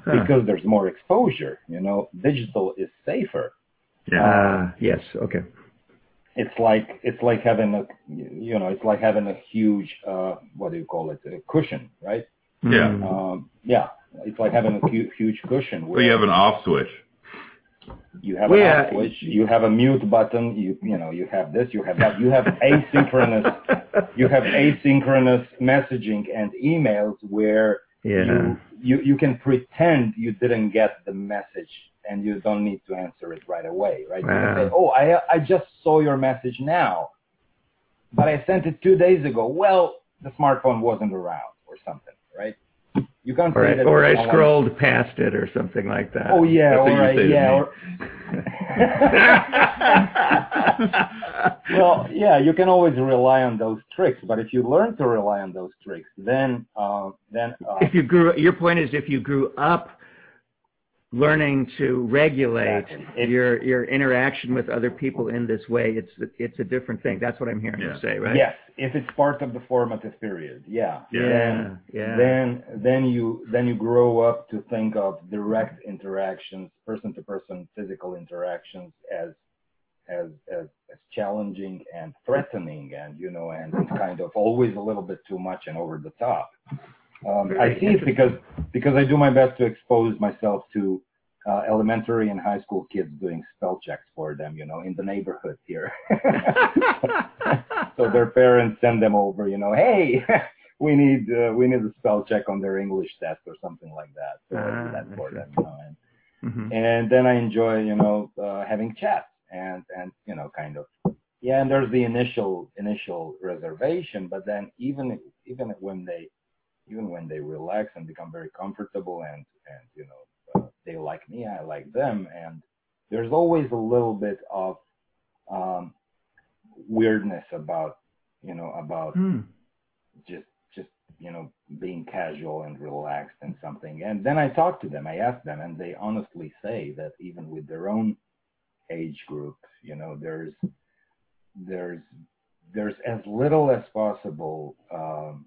Huh. because there's more exposure. You know, digital is safer. Yeah. Ah, yes. Okay. It's like it's like having a you know it's like having a huge uh, what do you call it a cushion, right? Yeah. Hmm. Um, yeah, it's like having a hu- huge cushion. So you have an off switch. You have Well, an yeah. switch. You have a mute button. You you know you have this. You have that. You have asynchronous. *laughs* you have asynchronous messaging and emails where Yeah. you, you you can pretend you didn't get the message and you don't need to answer it right away, right? You can say, "Oh, I I just saw your message now, but I sent it two days ago." Well, the smartphone wasn't around or something, right? You can't Or say I, that. or I someone- scrolled past it or something like that. Oh yeah, That's what or you I, say to yeah, me. or, *laughs* well, yeah, you can always rely on those tricks, but if you learn to rely on those tricks, then uh, then uh, if you grew, your point is if you grew up learning to regulate Exactly. If- your your interaction with other people in this way, it's it's a different thing. That's what I'm hearing Yeah. you say, right? yes, if it's part of the formative period, yeah, Yeah. then Yeah. then then you then you grow up to think of direct interactions, person to person, physical interactions as as as as challenging and threatening, and you know, and it's kind of always a little bit too much and over the top. Um, I see it because because I do my best to expose myself to uh, elementary and high school kids doing spell checks for them, you know, in the neighborhood here. *laughs* so their parents send them over, you know, hey, *laughs* we need uh, we need a spell check on their English test or something like that. So I Ah, do that I for them, you know, and Mhm. and then I enjoy, you know, uh, having chats and and you know, kind of yeah. And there's the initial initial reservation, but then even even when they even when they relax and become very comfortable and and you know uh, they like me, I like them, and there's always a little bit of um, weirdness about you know about Hmm. just just you know being casual and relaxed and something and then i talk to them i ask them and they honestly say that even with their own age group you know there's there's there's as little as possible um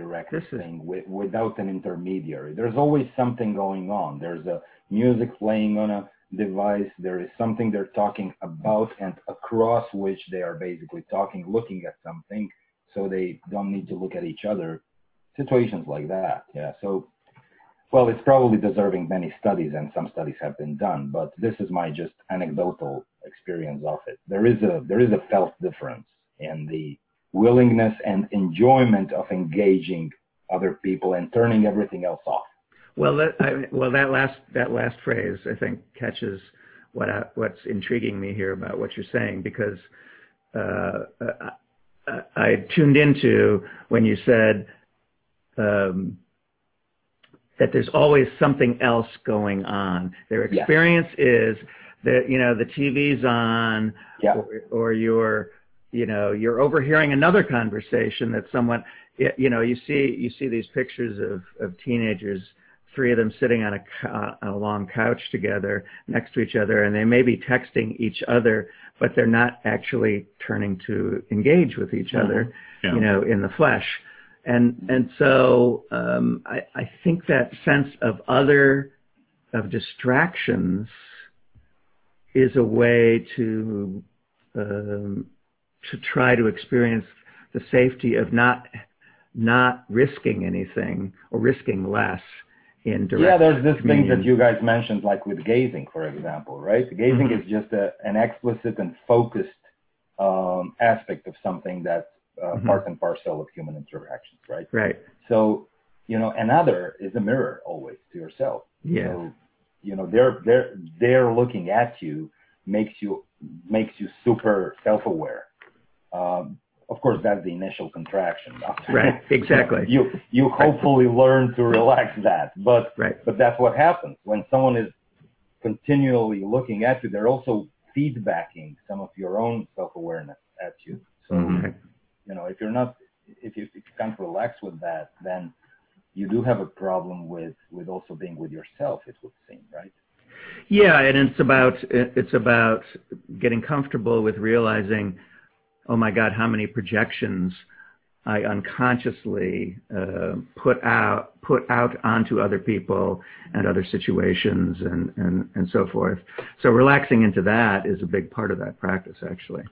direct This is- thing with, without an intermediary. There's always something going on. There's a music playing on a device. There is something they're talking about and across which they are basically talking looking at something. So they don't need to look at each other. Situations like that yeah. So well it's probably deserving many studies and some studies have been done but this is my just anecdotal experience of it. There is a there is a felt difference in the willingness and enjoyment of engaging other people and turning everything else off Well, that I, well that last that last phrase I think catches what I, what's intriguing me here about what you're saying because uh, I, I tuned into when you said um, that there's always something else going on. Their Yes. experience is that you know the TV's on, yeah or, or you're you know you're overhearing another conversation that someone you know you see you see these pictures of of teenagers three of them sitting on a on a long couch together next to each other and they may be texting each other but they're not actually turning to engage with each other Yeah. you know in the flesh and and so um i i think that sense of other of distractions is a way to um, to try to experience the safety of not not risking anything or risking less in direct yeah there's this thing that you guys mentioned like with gazing for example right? Gazing Mhm. is just a, an explicit and focused um, aspect of something that's uh, Mhm. part and parcel of human interactions right? Right. So you know another is a mirror always to yourself. Yes. So you know they're they're they're looking at you makes you makes you super self-aware um, of course that's the initial contraction Right, *laughs* exactly. you you hopefully learn to relax that but right. but that's what happens when someone is continually looking at you. They're also feedbacking some of your own self-awareness at you. So Mhm. you know if you're not if you, if you can't relax with that then you do have a problem with with also being with yourself it would seem right? Yeah, and it's about it's about getting comfortable with realizing, oh my God, how many projections I unconsciously uh, put out put out onto other people and other situations and, and, and so forth. So relaxing into that is a big part of that practice, actually.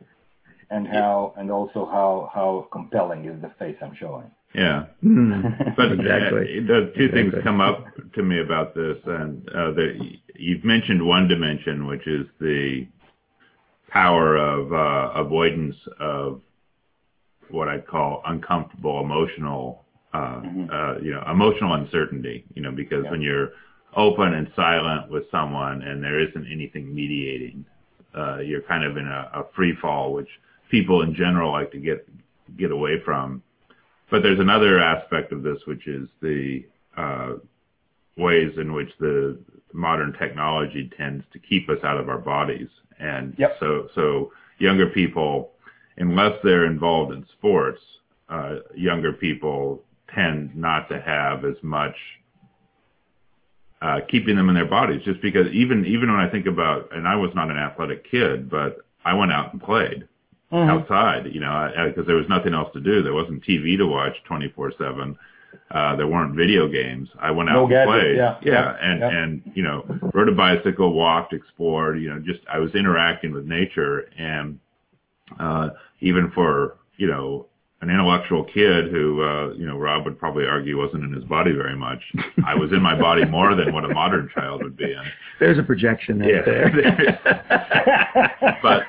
And how and also how how compelling is the face I'm showing. Yeah, Mm, *laughs* but exactly. uh, the two things come up to me about this, and uh, the, you've mentioned one dimension, which is the power of uh, avoidance of what I'd call uncomfortable emotional, uh, Mhm. uh, you know, emotional uncertainty. You know, because Yeah. when you're open and silent with someone, and there isn't anything mediating, uh, you're kind of in a, a free fall, which people in general like to get get away from. But there's another aspect of this, which is the uh, ways in which the modern technology tends to keep us out of our bodies, and Yep. so so younger people, unless they're involved in sports, uh, younger people tend not to have as much uh, keeping them in their bodies. Just because even even when I think about, and I was not an athletic kid, but I went out and played Mhm. outside, you know, because there was nothing else to do. There wasn't TV to watch 24/7. Uh, there weren't video games. I went out No and gadgets, played. yeah, yeah, and yeah. and you know, rode a bicycle, walked, explored. You know, just I was interacting with nature, and uh, even for you know an intellectual kid who uh, you know Rob would probably argue wasn't in his body very much. I was in my body more than what a modern child would be in. There's a projection right Yeah. there. But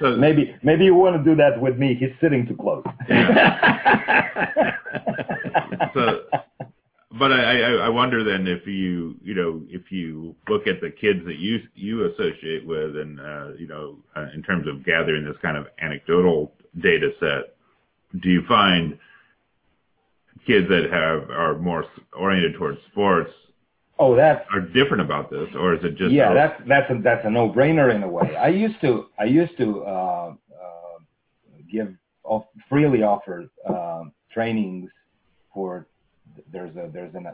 so maybe maybe you want to do that with me. He's sitting too close. *laughs* so but I, I I wonder then if you you know if you look at the kids that you you associate with and uh, you know uh, in terms of gathering this kind of anecdotal data set, do you find kids that have are more oriented towards sports oh, that's are different about this, or is it just yeah, that's that's a, that's a no-brainer in a way. I used to I used to uh, uh, give off, freely offer uh, trainings for there's a there's an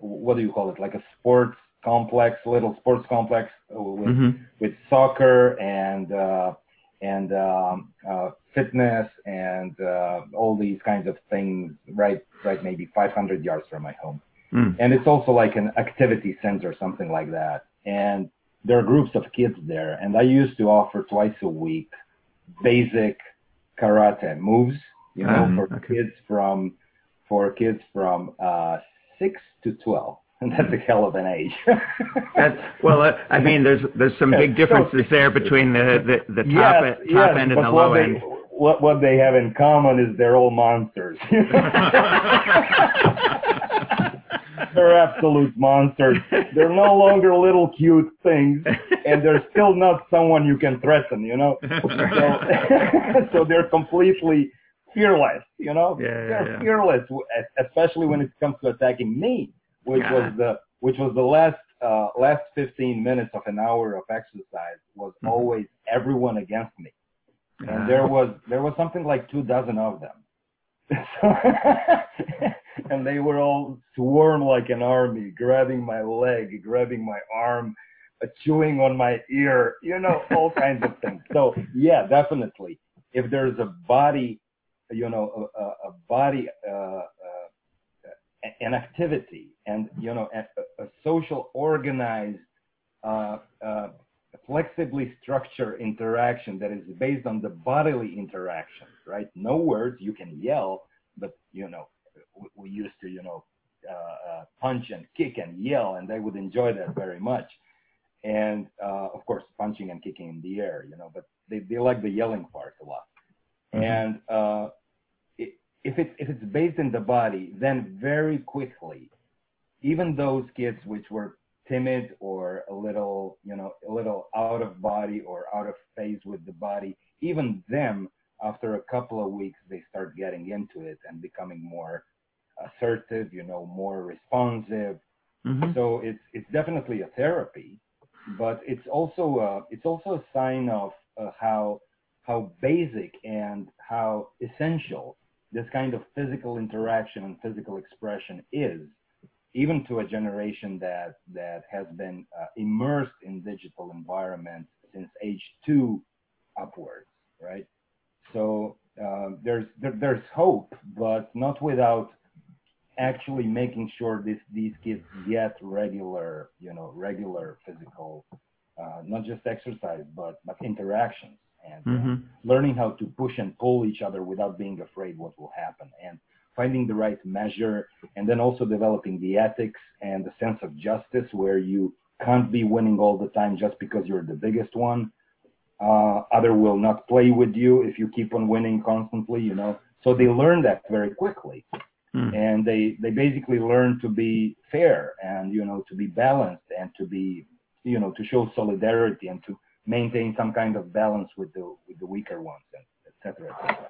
what do you call it like a sports complex little sports complex uh, with Mhm. with soccer and uh, and um, uh, fitness and uh, all these kinds of things right right maybe 500 yards from my home Mm. and it's also like an activity center, something like that. And there are groups of kids there, and I used to offer twice a week basic karate moves, you know, Um, for okay. kids from for kids from uh, six to twelve, and *laughs* that's a hell of an age. *laughs* That's, well, uh, I mean, there's there's some big *laughs* differences there between the the, the top yes, top yes, end and the low they, end. What what they have in common is they're all monsters. they're absolute monsters. They're no longer little cute things, and they're still not someone you can threaten. You know, so, so they're completely fearless. You know, Yeah, yeah, they're yeah. fearless, especially when it comes to attacking me, which Yeah. was the which was the last uh, last 15 minutes of an hour of exercise was Mhm. always everyone against me. And there was there was something like two dozen of them. *laughs* So- *laughs* and they were all swarm like an army grabbing my leg grabbing my arm uh, chewing on my ear you know all *laughs* kinds of things. So yeah definitely. If there's a body you know a, a, a body uh, uh, an activity and you know a, a social organized uh, uh, flexibly structured interaction that is based on the bodily interactions right? No words you can yell but you know we, we used to you know uh, uh, punch and kick and yell and they would enjoy that very much. And uh, of course punching and kicking in the air you know but they, they like the yelling part a lot. Mhm. and uh, if it's if it's based in the body then very quickly even those kids which were timid or a little you know a little out of body or out of phase with the body even them after a couple of weeks they start getting into it and becoming more assertive you know more responsive mhm. so it's it's definitely a therapy but it's also uh, it's also a sign of uh, how how basic and how essential this kind of physical interaction and physical expression is even to a generation that that has been uh, immersed in digital environments since age two upwards, right? So uh, there's there, there's hope, but not without actually making sure this these kids get regular, you know, regular physical, uh, not just exercise, but but interactions and mm-hmm. uh, learning how to push and pull each other without being afraid what will happen and finding the right measure and then also developing the ethics and the sense of justice where you can't be winning all the time just because you're the biggest one uh, other will not play with you if you keep on winning constantly you know so they learn that very quickly hmm. and they they basically learn to be fair and you know to be balanced and to be you know to show solidarity and to maintain some kind of balance with the with the weaker ones and et cetera, et cetera.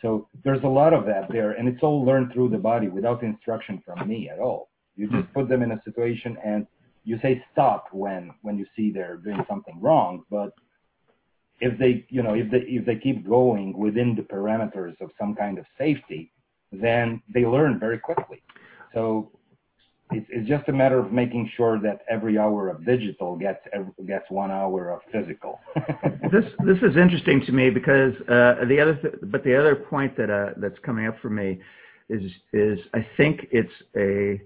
So there's a lot of that there, and it's all learned through the body without instruction from me at all. You just put them in a situation and you say stop when when you see they're doing something wrong, but if they you know if they if they keep going within the parameters of some kind of safety, then they learn very quickly. So it's, it's just a matter of making sure that every hour of digital gets gets one hour of physical. *laughs* this this is interesting to me because uh, the other th- but the other point that uh, that's coming up for me is is I think it's a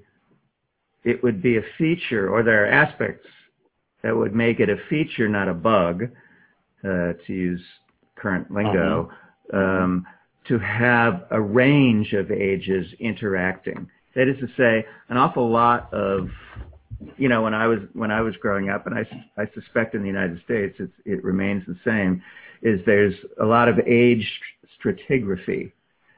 it would be a feature or there are aspects that would make it a feature, not a bug, uh, to use current lingo, uh-huh. um, to have a range of ages interacting that is to say, an awful lot of, you know, when I was when I was growing up, and I I suspect in the United States it's, it remains the same, is there's a lot of age stratigraphy.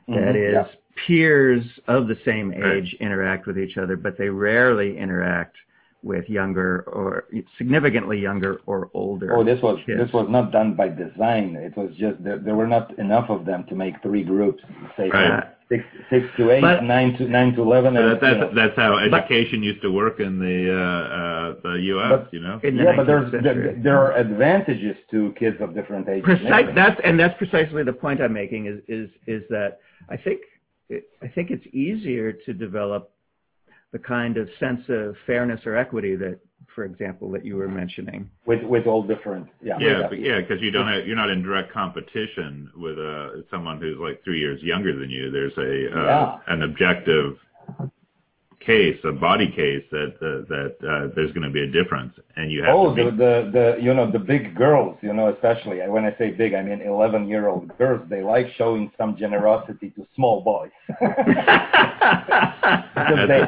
Mm-hmm, that is, yeah. peers of the same age interact with each other, but they rarely interact with younger or significantly younger or older. Oh, this was kids. this was not done by design. It was just there, there were not enough of them to make three groups. Say right. Six six to eight, but, nine to nine to eleven. And, that's that's, that's how education but, used to work in the uh, uh, the U.S. But, you know. yeah, but there's there, there, are advantages to kids of different ages. Precise, that's and that's precisely the point I'm making. Is is is that I think I think it's easier to develop the kind of sense of fairness or equity that, for example, that you were mentioning. With with all different, yeah, yeah, but yeah, because you don't have, you're not in direct competition with uh, someone who's like three years younger than you. There's a uh, yeah. an objective case, a body case that uh, that uh, there's going to be a difference, and you have. Oh, the, the the you know the big girls, you know, especially when I say big, I mean 11 year old girls. They like showing some generosity to small boys. *laughs* *laughs* they,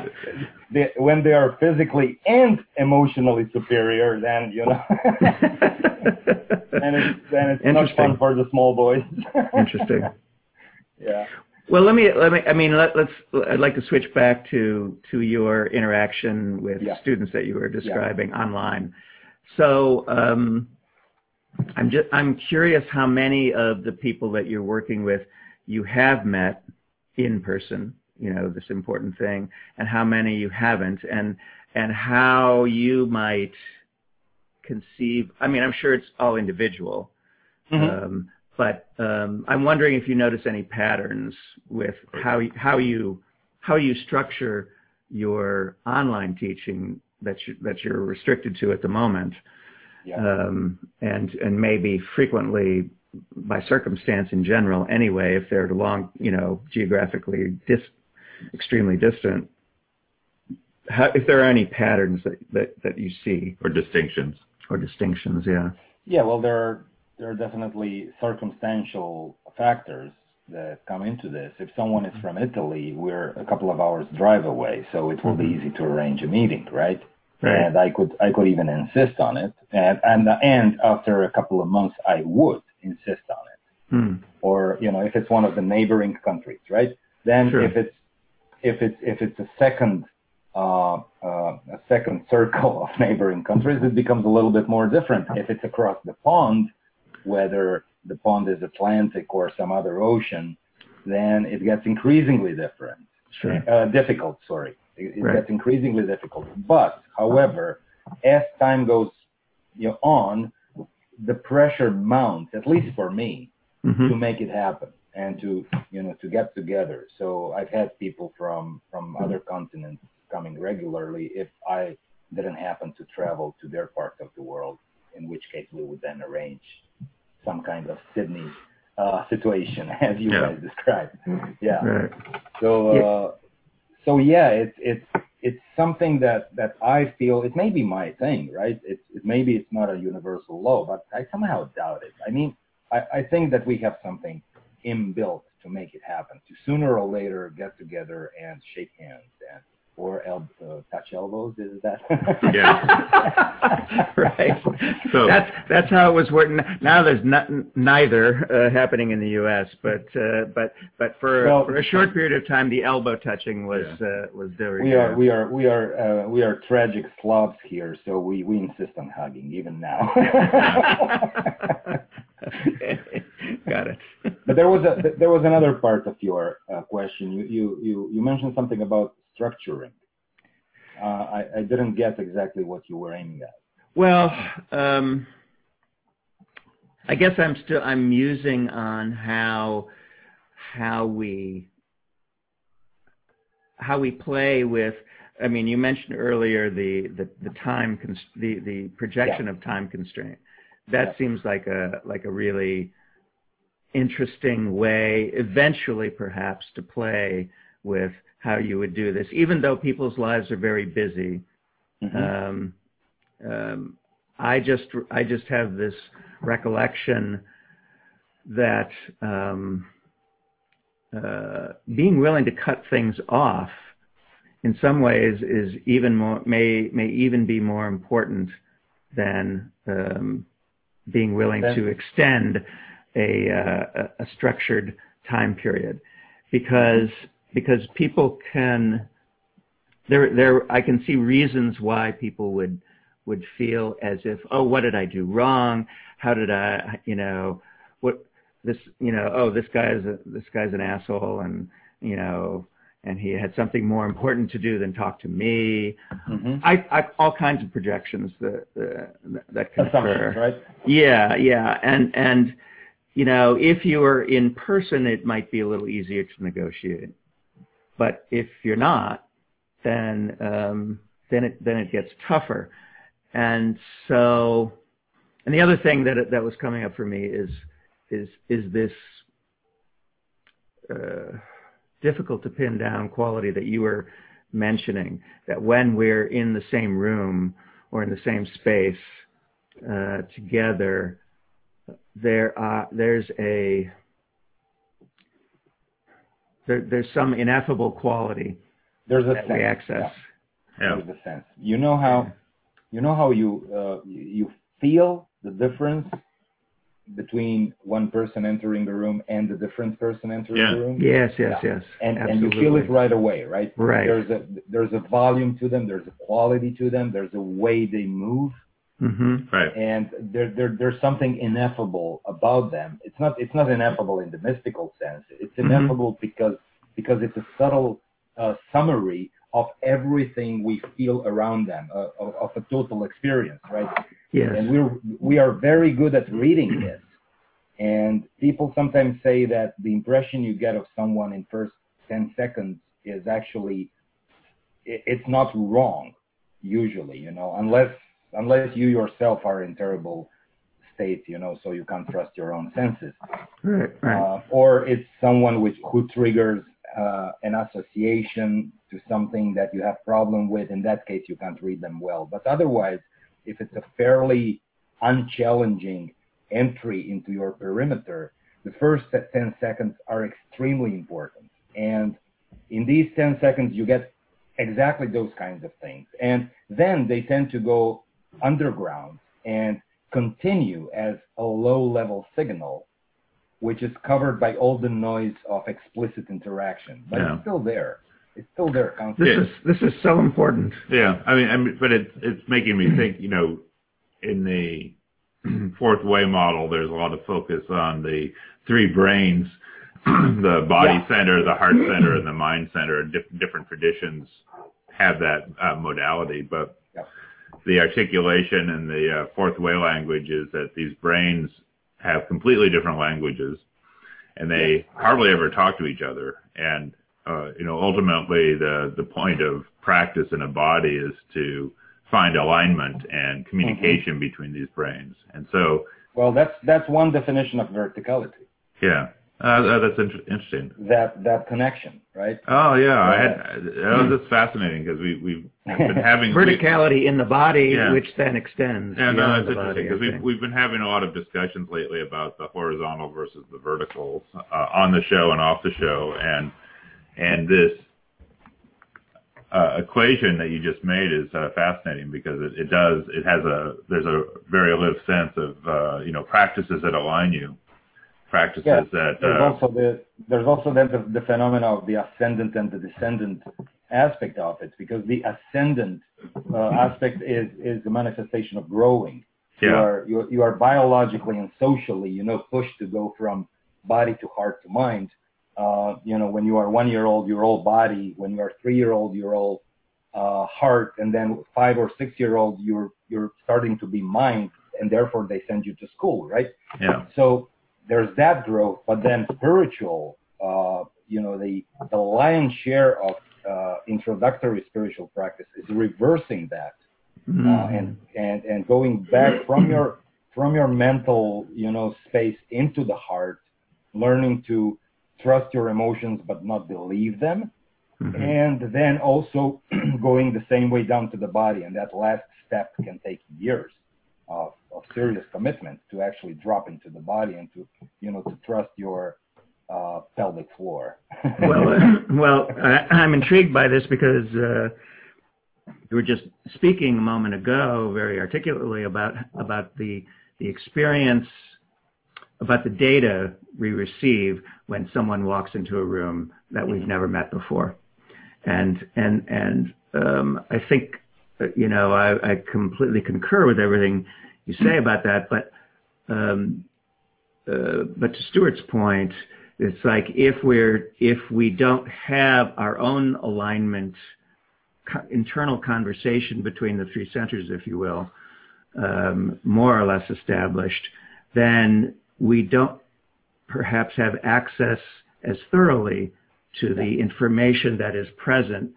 they, when they are physically and emotionally superior, then you know. *laughs* and it's then it's not fun for the small boys. *laughs* Interesting. Yeah. Well, let me let me. I mean, let, us I'd like to switch back to to your interaction with yeah. students that you were describing yeah. online. So, um, I'm just I'm curious how many of the people that you're working with you have met in person. You know, this important thing, and how many you haven't, and and how you might conceive. I mean, I'm sure it's all individual. Mm-hmm. Um, but um, I'm wondering if you notice any patterns with how how you how you structure your online teaching that you, that you're restricted to at the moment, yeah. um, and and maybe frequently by circumstance in general anyway, if they're long, you know, geographically dis, extremely distant. How, if there are any patterns that, that, that you see or distinctions or distinctions, yeah. Yeah, well, there are there are definitely circumstantial factors that come into this. If someone is from Italy, we're a couple of hours drive away, so it will mm-hmm. be easy to arrange a meeting, right? Right. And I could I could even insist on it, and and and after a couple of months, I would insist on it. Hmm. Or you know, if it's one of the neighboring countries, right? Then sure. if it's if it's if it's a second uh, uh, a second circle of neighboring countries, it becomes a little bit more different. If it's across the pond, whether the pond is Atlantic or some other ocean, then it gets increasingly different. Sure. Uh, difficult, sorry. It, it right. gets increasingly difficult. But, however, as time goes you know, on, the pressure mounts, at least for me, mm-hmm. to make it happen and to you know to get together. So I've had people from from other continents coming regularly if I didn't happen to travel to their part of the world, in which case we would then arrange some kind of Sydney uh, *laughs* situation, as you Yeah. guys described. Yeah. Right. So, uh, so yeah, it's it's it's something that that I feel it may be my thing, right? It's it, maybe it's not a universal law, but I somehow doubt it. I mean, I, I think that we have something inbuilt to make it happen. To sooner or later get together and shake hands and or el- uh, touch elbows. Is that? Yeah. *laughs* right. So- that's that's how it was working. Now there's not, neither uh, happening in the U.S., but uh, but but for Well- for a short period of time, the elbow touching was uh, was very. we are we are we are uh, we are tragic Slavs here, so we we insist on hugging even now. *laughs* *laughs* Got it. *laughs* But there was a there was another part of your uh, question. You you you you mentioned something about structuring. Uh, I I didn't get exactly what you were aiming at. Well, um, I guess I'm still I'm musing on how how we how we play with. I mean, you mentioned earlier the the, the time cons- the the projection of time constraint. That Yeah. seems like a like a really interesting way, eventually perhaps, to play with how you would do this, even though people's lives are very busy. Mm-hmm. Um, um, I just I just have this recollection that um, uh, being willing to cut things off in some ways is even more may may even be more important than um, being willing to extend a, uh, a structured time period. Because because people can there there I can see reasons why people would would feel as if oh what did I do wrong? How did I you know what this you know oh this guy's a, this guy's an asshole and you know and he had something more important to do than talk to me. Mhm. I, I all kinds of projections that uh, that can Assumptions, occur right? yeah, yeah, and and you know, if you were in person, it might be a little easier to negotiate. But if you're not, then um, then it then it gets tougher. And so, and the other thing that that was coming up for me is is is this uh, difficult to pin down quality that you were mentioning. That when we're in the same room or in the same space uh, together, there are there's a there, there's some ineffable quality There's a that sense. we access. Yeah. There's a sense. You know how you know how you uh, you feel the difference between one person entering the room and the different person entering Yeah. the room. Yes, yes, Yeah. yes. and and you feel it right away, right? Right. There's a there's a volume to them. There's a quality to them. There's a way they move, hmm Right. and there there there's something ineffable about them. It's not it's not ineffable in the mystical sense. It's Mhm. ineffable because because it's a subtle uh, summary of everything we feel around them, uh, of, of a total experience, right? Yes. and we're we are very good at reading this and people sometimes say that the impression you get of someone in first 10 seconds is actually it, it's not wrong usually you know unless unless you yourself are in terrible state you know so you can't trust your own senses right, right. uh, or it's someone which who triggers uh, an association to something that you have problem with. In that case, you can't read them well. But otherwise, if it's a fairly unchallenging entry into your perimeter, the first 10 seconds are extremely important. And in these 10 seconds, you get exactly those kinds of things. And then they tend to go underground and continue as a low level signal which is covered by all the noise of explicit interaction, but Yeah. it's still there. It's still there constantly. this is this is so important. Yeah, I mean, I mean, but it's it's making me think. You know, in the *clears throat* fourth way model, there's a lot of focus on the three brains: *clears throat* the body Yeah. center, the heart center, and the mind center. Dif- different traditions have that uh, modality, but Yeah. The articulation in the uh, fourth way language is that these brains have completely different languages, and they hardly ever talk to each other. And uh, you know, ultimately the the point of practice in a body is to find alignment and communication mm-hmm. between these brains. And so, well, that's that's one definition of verticality. Yeah. Uh, that's inter- interesting. That that connection, right? Oh yeah, I had, that was just fascinating because we we've been *laughs* having verticality in in the body, yeah. which then extends. Yeah, no, that's interesting because we've we've been having a lot of discussions lately about the horizontal versus the verticals uh, on the show and off the show, and and this uh, equation that you just made is uh, fascinating because it, it does it has a there's a very lived sense of uh, you know practices that align you practices yes, that. There's uh, also the there's also then the, the phenomena of the ascendant and the descendant aspect of it because the ascendant uh, aspect is is the manifestation of growing. Yeah. You are you, you are biologically and socially you know pushed to go from body to heart to mind. Uh, you know when you are one year old you're all body. When you are three year old you're all uh, heart, and then five or six year old you're you're starting to be mind, and therefore they send you to school, right? Yeah. So there's that growth, but then spiritual, uh, you know, the the lion's share of uh, introductory spiritual practice is reversing that mm-hmm. uh, and and and going back from your from your mental, you know, space into the heart, learning to trust your emotions but not believe them, mm-hmm. and then also *clears throat* going the same way down to the body, and that last step can take years of, of serious commitment to actually drop into the body and to you know to trust your uh, pelvic floor. *laughs* well, uh, *clears throat* well, I, am intrigued by this because uh, you were just speaking a moment ago very articulately about about the the experience about the data we receive when someone walks into a room that we've never met before, and and and um, I think you know, I, I completely concur with everything you say about that. But um, uh, but to Stuart's point, it's like if we're if we don't have our own alignment, co- internal conversation between the three centers, if you will, um, more or less established, then we don't perhaps have access as thoroughly to the information that is present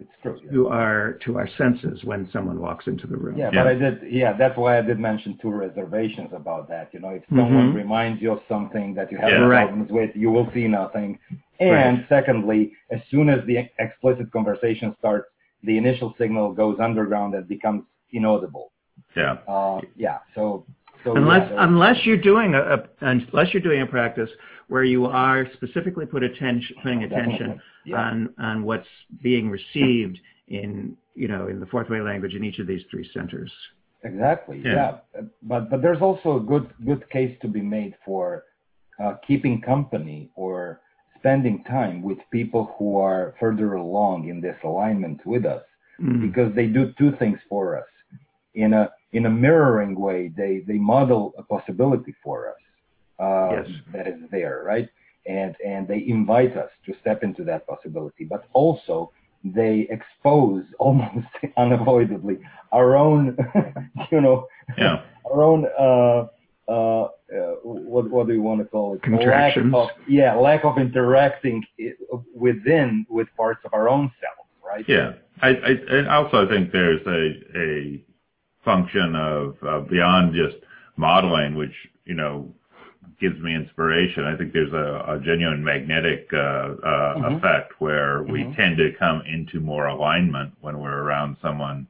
it's true. To our to our senses when someone walks into the room. Yeah, yeah, but I did. Yeah, that's why I did mention two reservations about that. You know, if someone mm-hmm. reminds you of something that you have yeah. problems right. with, you will see nothing. And right. secondly, as soon as the explicit conversation starts, the initial signal goes underground and becomes inaudible. Yeah. Uh, yeah. So so, unless yeah, unless you're doing a, a, unless you're doing a practice where you are specifically put attention putting attention yeah. on on what's being received in you know in the fourth way language in each of these three centers. Exactly. Yeah. yeah. But but there's also a good good case to be made for uh, keeping company or spending time with people who are further along in this alignment with us mm. because they do two things for us in a in a mirroring way, they, they model a possibility for us uh, yes. that is there, right? And, and they invite us to step into that possibility, but also they expose *laughs* almost unavoidably our own, *laughs* you know, yeah. *laughs* our own, uh, uh, uh, what, what do you want to call it? Contractions. Lack of, yeah, lack of interacting within with parts of our own selves, right? Yeah. I, I, and also I think there's a, a function of uh, beyond just modeling, which you know gives me inspiration. I think there's a, a genuine magnetic uh, uh, mm-hmm. effect where we mm-hmm. tend to come into more alignment when we're around someone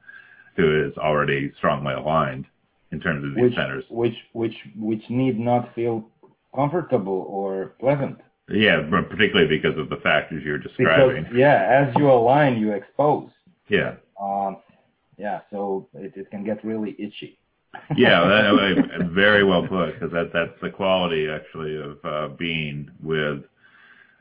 who is already strongly aligned in terms of these which, centers. Which which which need not feel comfortable or pleasant. Yeah, particularly because of the factors you're describing. Because, yeah, as you align, you expose. Yeah. Um, yeah, so it, it can get really itchy. yeah, that, very well put. Because that that's the quality actually of uh, being with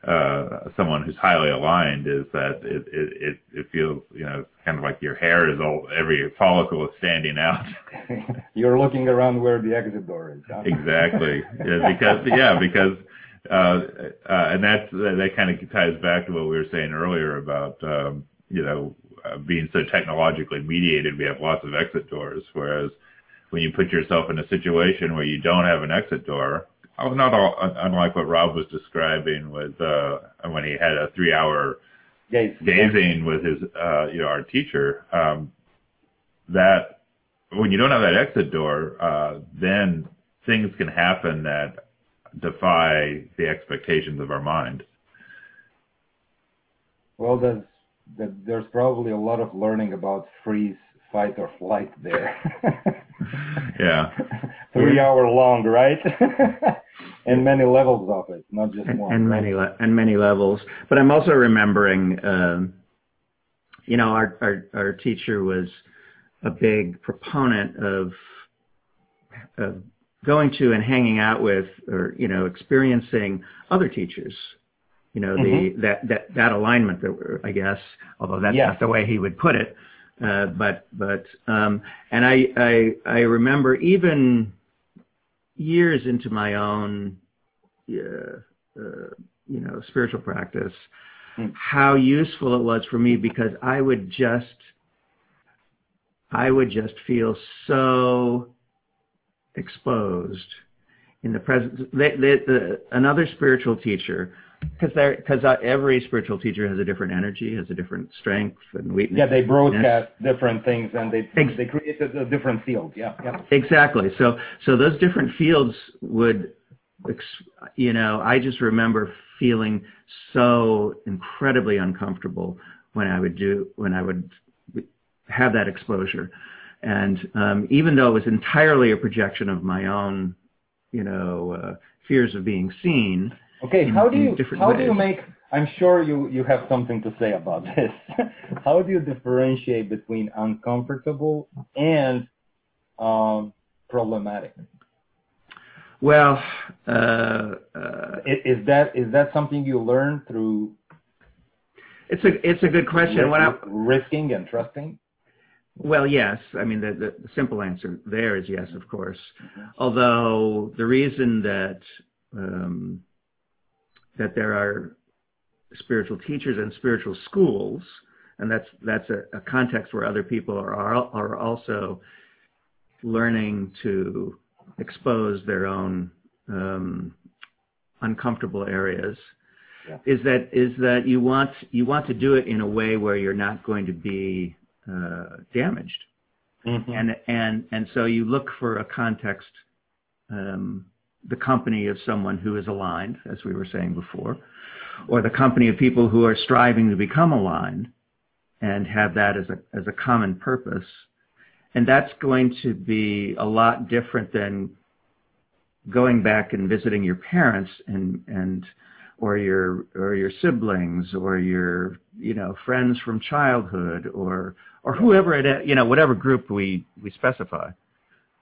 uh, someone who's highly aligned is that it, it it feels you know kind of like your hair is all every follicle is standing out. *laughs* You're looking around where the exit door is. Huh? Exactly. Yeah, because yeah, because uh, uh, and that's that kind of ties back to what we were saying earlier about um, you know being so technologically mediated, we have lots of exit doors. Whereas when you put yourself in a situation where you don't have an exit door, Oh, not all, unlike what Rob was describing with uh, when he had a three-hour Gaze. gazing with his, uh, you know, our teacher. Um, that when you don't have that exit door, uh, then things can happen that defy the expectations of our mind. Well, there's that there's probably a lot of learning about freeze, fight, or flight there. *laughs* Yeah. *laughs* Three hour long, right? *laughs* and many levels of it, not just and, one. and right? many le- and many levels. But I'm also remembering, um, you know, our, our our teacher was a big proponent of of going to and hanging out with, or you know, experiencing other teachers. You know, the that that that alignment that I guess, although that's Yes. not the way he would put it. Uh, but but um, and I, I I remember even years into my own uh, uh, you know spiritual practice Hmm. how useful it was for me because I would just I would just feel so exposed in the presence. They, they, the, another spiritual teacher, because they're because every spiritual teacher has a different energy, has a different strength and weakness. Yeah, they broadcast different things and they Ex- they created a different field. Yeah, yeah. Exactly. So so those different fields would, you know, I just remember feeling so incredibly uncomfortable when I would do when I would have that exposure, and um, even though it was entirely a projection of my own, you know, uh, fears of being seen. Okay, in- how do you how do you make? I'm sure you you have something to say about *laughs* this. how do you differentiate between uncomfortable and um, problematic? Well, uh, uh, Is that is that something you learn through it's a it's a good question. What I, risking and trusting? Well, yes. I mean, the, the, the simple answer there is yes, of course. Although the reason that um, that there are spiritual teachers and spiritual schools, and that's that's a, a context where other people are are are also learning to expose their own um, uncomfortable areas. Yeah. Is that is that you want you want to do it in a way where you're not going to be uh, damaged, Mhm. and and and so you look for a context, um, the company of someone who is aligned, as we were saying before, or the company of people who are striving to become aligned, and have that as a as a common purpose, and that's going to be a lot different than going back and visiting your parents and and or your or your siblings or your you know friends from childhood or or whoever it you know whatever group we we specify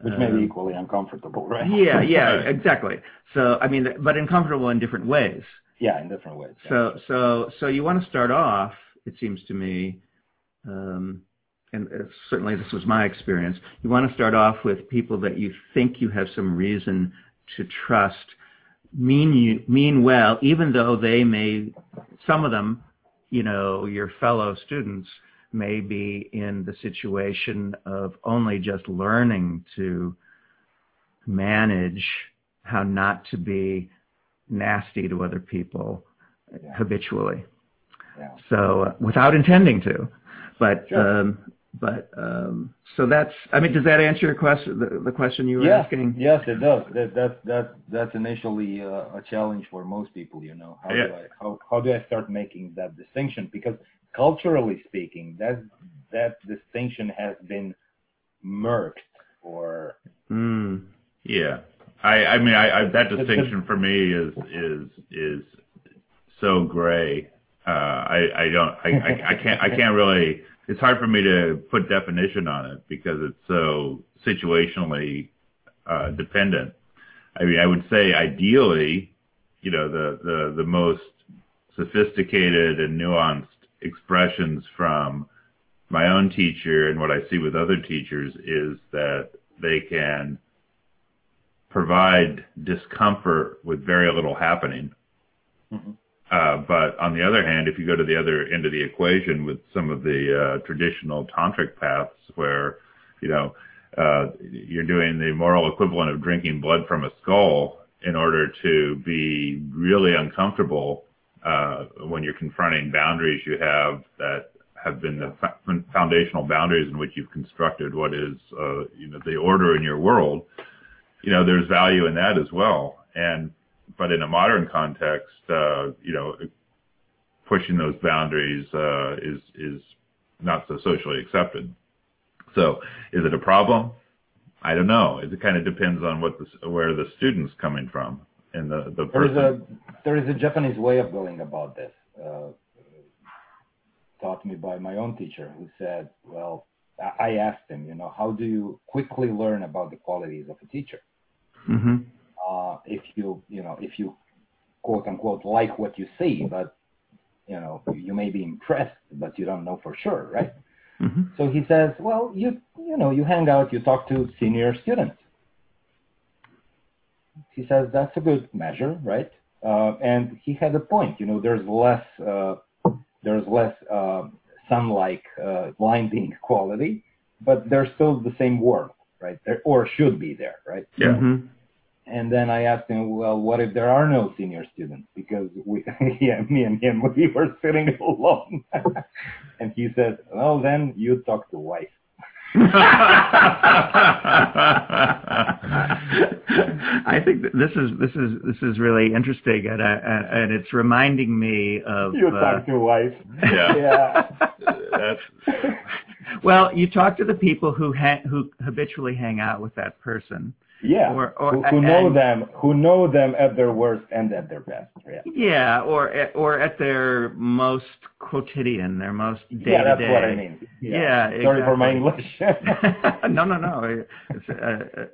which may Um, be equally uncomfortable, *laughs* right? yeah yeah exactly so i mean but uncomfortable in different ways yeah, in different ways. yeah. so so so you want to start off it seems to me um and uh, certainly this was my experience you want to start off with people that you think you have some reason to trust mean you mean well even though they may some of them you know your fellow students may be in the situation of only just learning to manage how not to be nasty to other people Yeah. habitually Yeah. so uh, without intending to but Sure. um but um so that's i mean does that answer your question the, the question you were Yes, asking yes, it does. That, that's that's that's initially uh, a challenge for most people. You know, how Yeah. do I how how do I start making that distinction? Because culturally speaking, that that distinction has been murked or Mm. Yeah. I, I mean, I, I, that distinction for me is is is so gray. Uh, I, I don't, I, I, I can't, I can't really. It's hard for me to put definition on it because it's so situationally uh, dependent. I mean, I would say ideally, you know, the the the most sophisticated and nuanced expressions from my own teacher and what I see with other teachers is that they can provide discomfort with very little happening. Mhm. Uh, but on the other hand, if you go to the other end of the equation with some of the uh, traditional tantric paths where, you know, uh, you're doing the moral equivalent of drinking blood from a skull, in order to be really uncomfortable uh, when you're confronting boundaries you have that have been the foundational boundaries in which you've constructed what is uh, you know the order in your world. You know, there's value in that as well. And but in a modern context, uh, you know, pushing those boundaries uh, is is not so socially accepted. So, is it a problem? I don't know. It kind of depends on what the, where the student's coming from and the the person. There is a there is a Japanese way of going about this. Uh, taught me by my own teacher, who said, "Well, I asked him, you know, how do you quickly learn about the qualities of a teacher? Mm-hmm. Uh, if you, you know, if you quote unquote like what you see, but you know, you may be impressed, but you don't know for sure, right? Mm-hmm. So he says, well, you, you know, you hang out, you talk to senior students. He says that's a good measure, right? Uh, and he had a point. You know, there's less, uh, there's less uh, sun-like uh, blinding *laughs* quality, but there's still the same world, right? There, or should be there, right? Yeah. Mm-hmm. And then I asked him, well, what if there are no senior students? Because we, *laughs* yeah, me and him, *laughs* we were sitting alone. and he said, well, then you talk to wife. *laughs* I think this is this is this is really interesting, and uh, and it's reminding me of you talk uh, to wife. Yeah. *laughs* yeah. That's... well, you talk to the people who ha- who habitually hang out with that person, yeah, or, or, who, who know and, them, who know them at their worst and at their best. Yeah, yeah or at, or at their most quotidian, their most day to day. Yeah, that's what I mean. Yeah, yeah sorry exactly. for my *laughs* English. *laughs* no, no, no. Uh,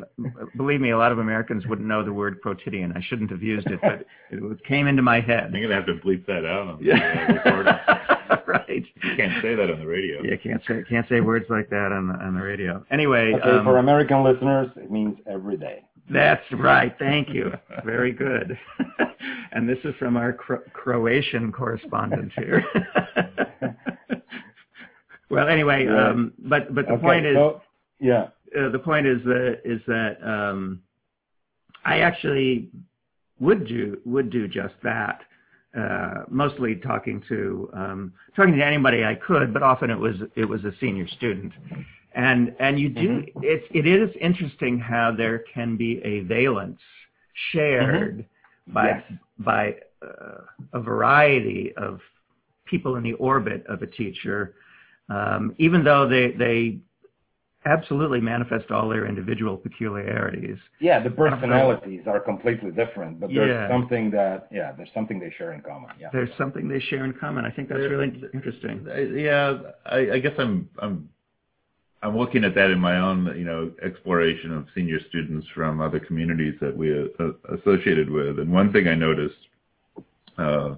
uh, believe me, a lot of Americans wouldn't know the word quotidian. I shouldn't have used it, but it came into my head. You're gonna have to bleep that out on *laughs* the yeah. Recording. *laughs* right. You can't say that on the radio. Yeah, can't say can't say words like that on the on the radio. Anyway, okay, um, for American listeners, it means every day. That's right. Thank you. *laughs* Very good. *laughs* and this is from our Cro- Croatian correspondent here. well, anyway, right. um, but but the okay, point is, so, yeah, uh, the point is that is that um, I actually would do would do just that uh, mostly talking to um, talking to anybody I could, but often it was it was a senior student. And and you do mm-hmm. it's it is interesting how there can be a valence shared mm-hmm. by yes. by uh, a variety of people in the orbit of a teacher, um, even though they they absolutely manifest all their individual peculiarities. Yeah, the personalities are completely different, but there's yeah. something that yeah, there's something they share in common. Yeah, there's something they share in common. I think that's really interesting. Yeah, I, I guess I'm I'm I'm looking at that in my own you know exploration of senior students from other communities that we uh, associated with, and one thing I noticed. Uh,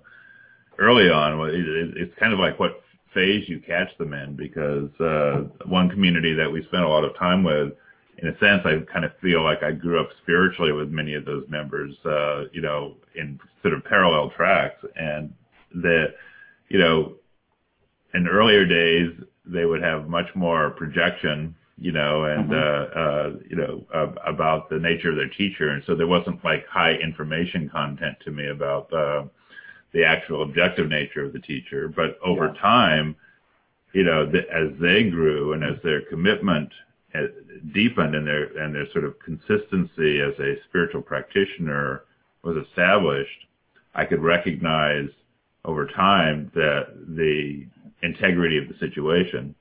early on, it, it's kind of like what phase you catch them in because uh, one community that we spent a lot of time with, in a sense, I kind of feel like I grew up spiritually with many of those members, uh, you know, in sort of parallel tracks. And that, you know, in earlier days, they would have much more projection, you know, and, mm-hmm. uh, uh, you know, uh, about the nature of their teacher. And so there wasn't like high information content to me about, uh, the actual objective nature of the teacher. But over yeah. time, you know, the, as they grew and as their commitment uh, deepened and their and their sort of consistency as a spiritual practitioner was established, I could recognize over time that the integrity of the situation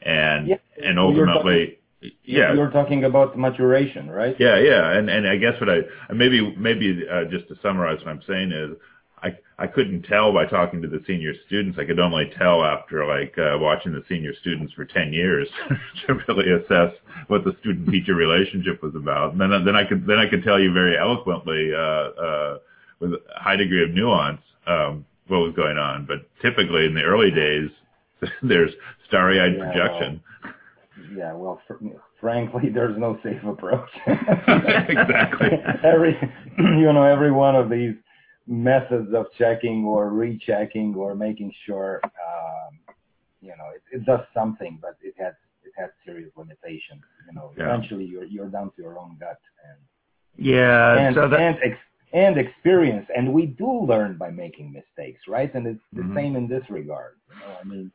and yeah. and ultimately yeah you're talking about maturation right yeah yeah and and i guess what i maybe maybe uh, just to summarize what i'm saying is I I couldn't tell by talking to the senior students. I could only tell after like uh, watching the senior students for ten years *laughs* to really assess what the student teacher relationship was about. And then then I could then I could tell you very eloquently uh, uh, with a high degree of nuance um, what was going on. But typically in the early days, *laughs* there's starry-eyed yeah, projection. Well, yeah, well, fr- frankly, there's no safe approach. *laughs* exactly. every *clears throat* you know every one of these methods of checking or rechecking or making sure um, you know it, it, does something, but it has it has serious limitations. You know, yeah. eventually you're you're down to your own gut, and Yeah, and so that, and, ex, and experience, and we do learn by making mistakes, right? And it's the Mhm. same in this regard. You know, I mean,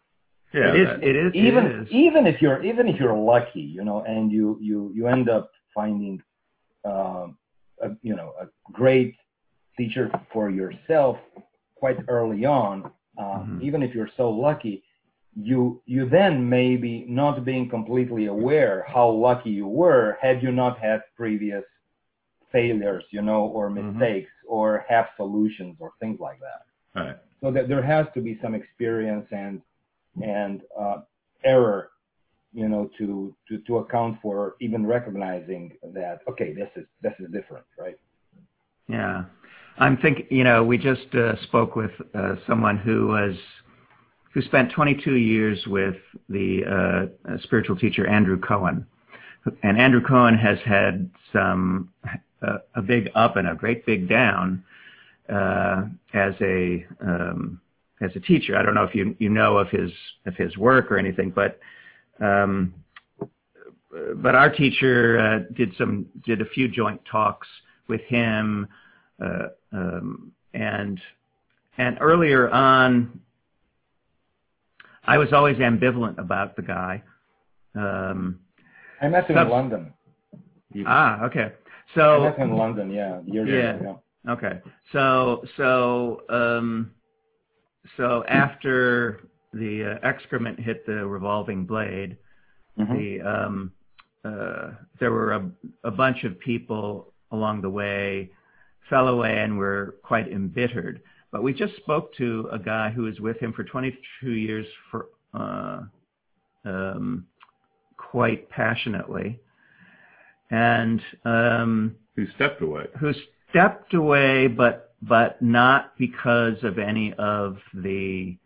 Yeah, it is. It is. even it is. even if you're even if you're lucky, you know, and you you you end up finding, um, a, you know, a great teacher for yourself quite early on. Uh, Mhm. Even if you're so lucky, you you then maybe not being completely aware how lucky you were had you not had previous failures, you know, or Mhm. mistakes or half solutions or things like that right. so that there has to be some experience and and uh, error you know to, to to account for even recognizing that okay this is this is different right Yeah. I'm thinking, you know, we just uh, spoke with uh, someone who was, who spent 22 years with the uh, spiritual teacher Andrew Cohen. And Andrew Cohen has had some, uh, a big up and a great big down uh, as a, um, as a teacher. I don't know if you, you know of his, of his work or anything, but, um, but our teacher uh, did some, did a few joint talks with him, uh, um, and and earlier on, I was always ambivalent about the guy. Um, i met him in london ah, okay. So i met him in london yeah years Yeah. ago Okay. So so um, so after the uh, excrement hit the revolving blade. Mhm. the um, uh, there were a, a bunch of people along the way fell away and were quite embittered. But we just spoke to a guy who was with him for 22 years for uh, um, quite passionately, and um, Who stepped away? who stepped away, but but not because of any of the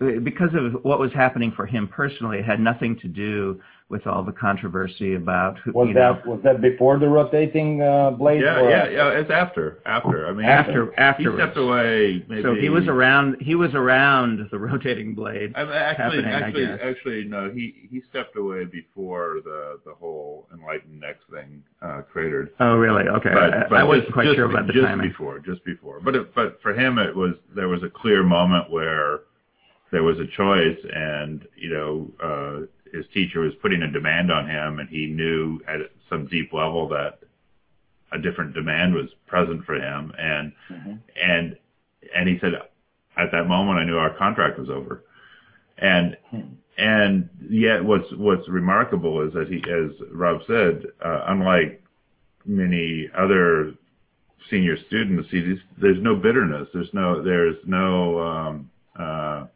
because of what was happening for him personally. It had nothing to do with all the controversy about who was you know, that was that before the rotating uh, blade Yeah, yeah, yeah. It's after, after. I mean, after after. he stepped away. Maybe, So he was around. He was around the rotating blade. I mean, actually, happening, I actually, guess. actually, no. He he stepped away before the the whole EnlightenNext thing uh, cratered. Oh, really? Okay. I, I wasn't quite just, sure about the just timing. before, just before. But it, but for him, it was there was a clear moment where there was a choice, and you know, uh, his teacher was putting a demand on him, and he knew at some deep level that a different demand was present for him, and Mhm. and and he said, at that moment, I knew our contract was over, and Hmm. and yet what's what's remarkable is that he, as Rob said, uh, unlike many other senior students, he there's no bitterness. There's no there's no um, uh,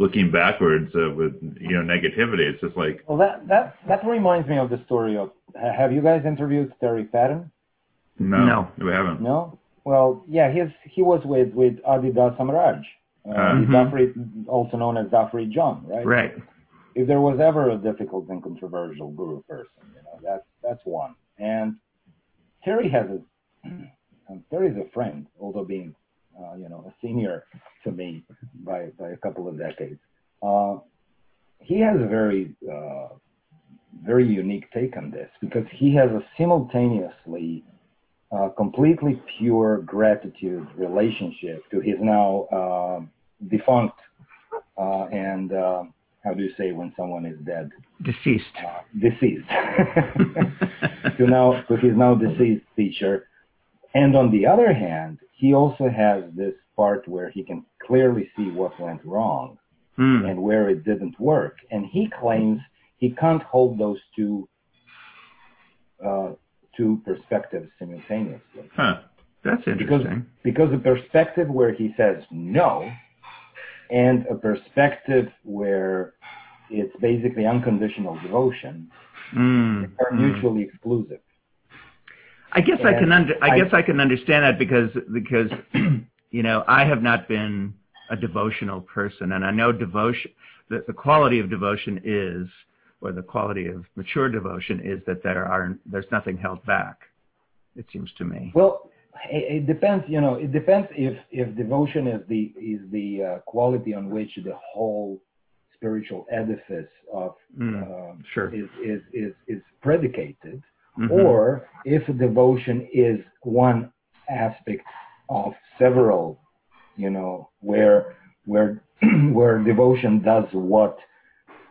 looking backwards uh, with you know negativity. It's just like well that that that reminds me of the story of ha- have you guys interviewed Terry Patten no, No. we haven't. No. Well, yeah, he's he was with with Adi Samraj, uh, Uh, Mhm. Da Free, also known as Da Free John, right? Right. If there was ever a difficult and controversial guru person, you know, that's that's one. And Terry has a *clears throat* Terry's a friend, although being uh, you know a senior to me by by a couple of decades. Uh, he has a very uh, very unique take on this because he has a simultaneously uh, completely pure gratitude relationship to his now uh, defunct uh, and how do you say when someone is dead Deceased. deceased *laughs* to now to his now deceased teacher and on the other hand he also has this part where he can clearly see what went wrong Hmm. and where it didn't work. And he claims he can't hold those two uh, two perspectives simultaneously. Huh. That's Because interesting. because a perspective where he says no, and a perspective where it's basically unconditional devotion Hmm. are Hmm. mutually exclusive. I guess I can under, I I- guess I can understand that because because *clears throat* you know I have not been a devotional person, and I know devotion the, the quality of devotion is, or the quality of mature devotion is that there are there's nothing held back. It seems to me. Well, it, it depends. You know, it depends if if devotion is the is the uh, quality on which the whole spiritual edifice of Mm, um, sure. is, is is is predicated, Mhm. or if devotion is one aspect of several, you know, where where *clears throat* where devotion does what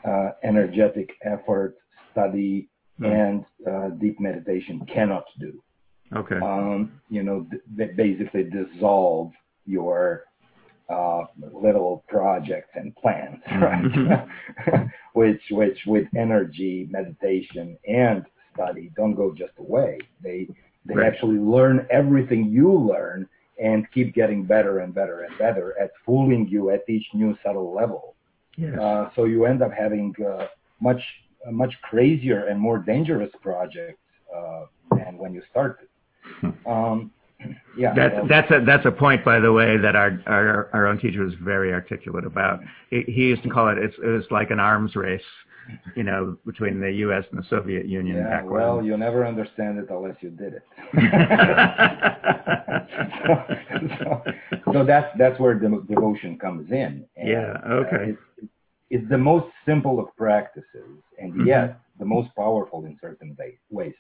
uh, energetic effort, study, mm. and uh, deep meditation cannot do. Okay. Um, you know, th- basically dissolve your uh, little projects and plans, mm-hmm. *laughs* right? Mm-hmm. *laughs* which, which with energy, meditation, and study don't go just away. They they right. actually learn everything you learn and keep getting better and better and better at fooling you at each new subtle level. Yes. Uh, so you end up having uh, much much crazier and more dangerous projects uh, than when you started. Um, *clears throat* yeah, that's well, that's a that's a point, by the way, that our our, our own teacher was very articulate about. He, he used to call it it's, it was like an arms race, you know, between the U.S. and the Soviet Union. Yeah, well, you never understand it unless you did it. *laughs* so, so, so, that's that's where the devotion comes in. And, yeah. Okay. Uh, it's, it's the most simple of practices, and mm-hmm. yet the most powerful in certain ways.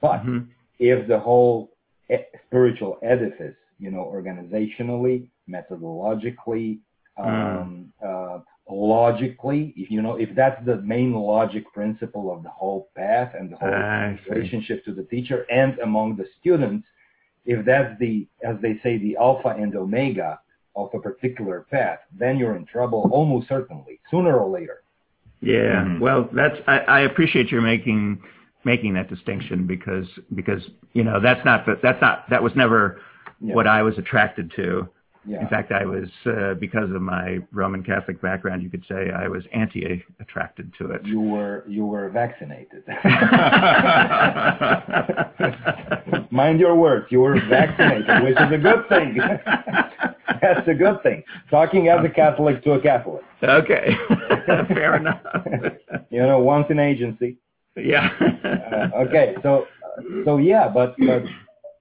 But mm-hmm. if the whole e- spiritual edifice, you know, organizationally, methodologically, mm. um, uh, logically, if you know, if that's the main logic principle of the whole path and the whole relationship to the teacher and among the students, if that's the, as they say, the alpha and omega of a particular path, then you're in trouble almost certainly, sooner or later. Yeah, mm-hmm. well, that's I, I appreciate your making making that distinction because because you know that's not the, that's not that was never yeah. what I was attracted to. Yeah. In fact, I was uh, because of my Roman Catholic background, you could say I was anti-attracted to it. You were you were vaccinated. *laughs* Mind your words. You were vaccinated, which is a good thing. *laughs* That's a good thing. Talking as a Catholic to a Catholic. Okay, *laughs* fair enough. you know, once in agency. Yeah. uh, okay, so so yeah, but but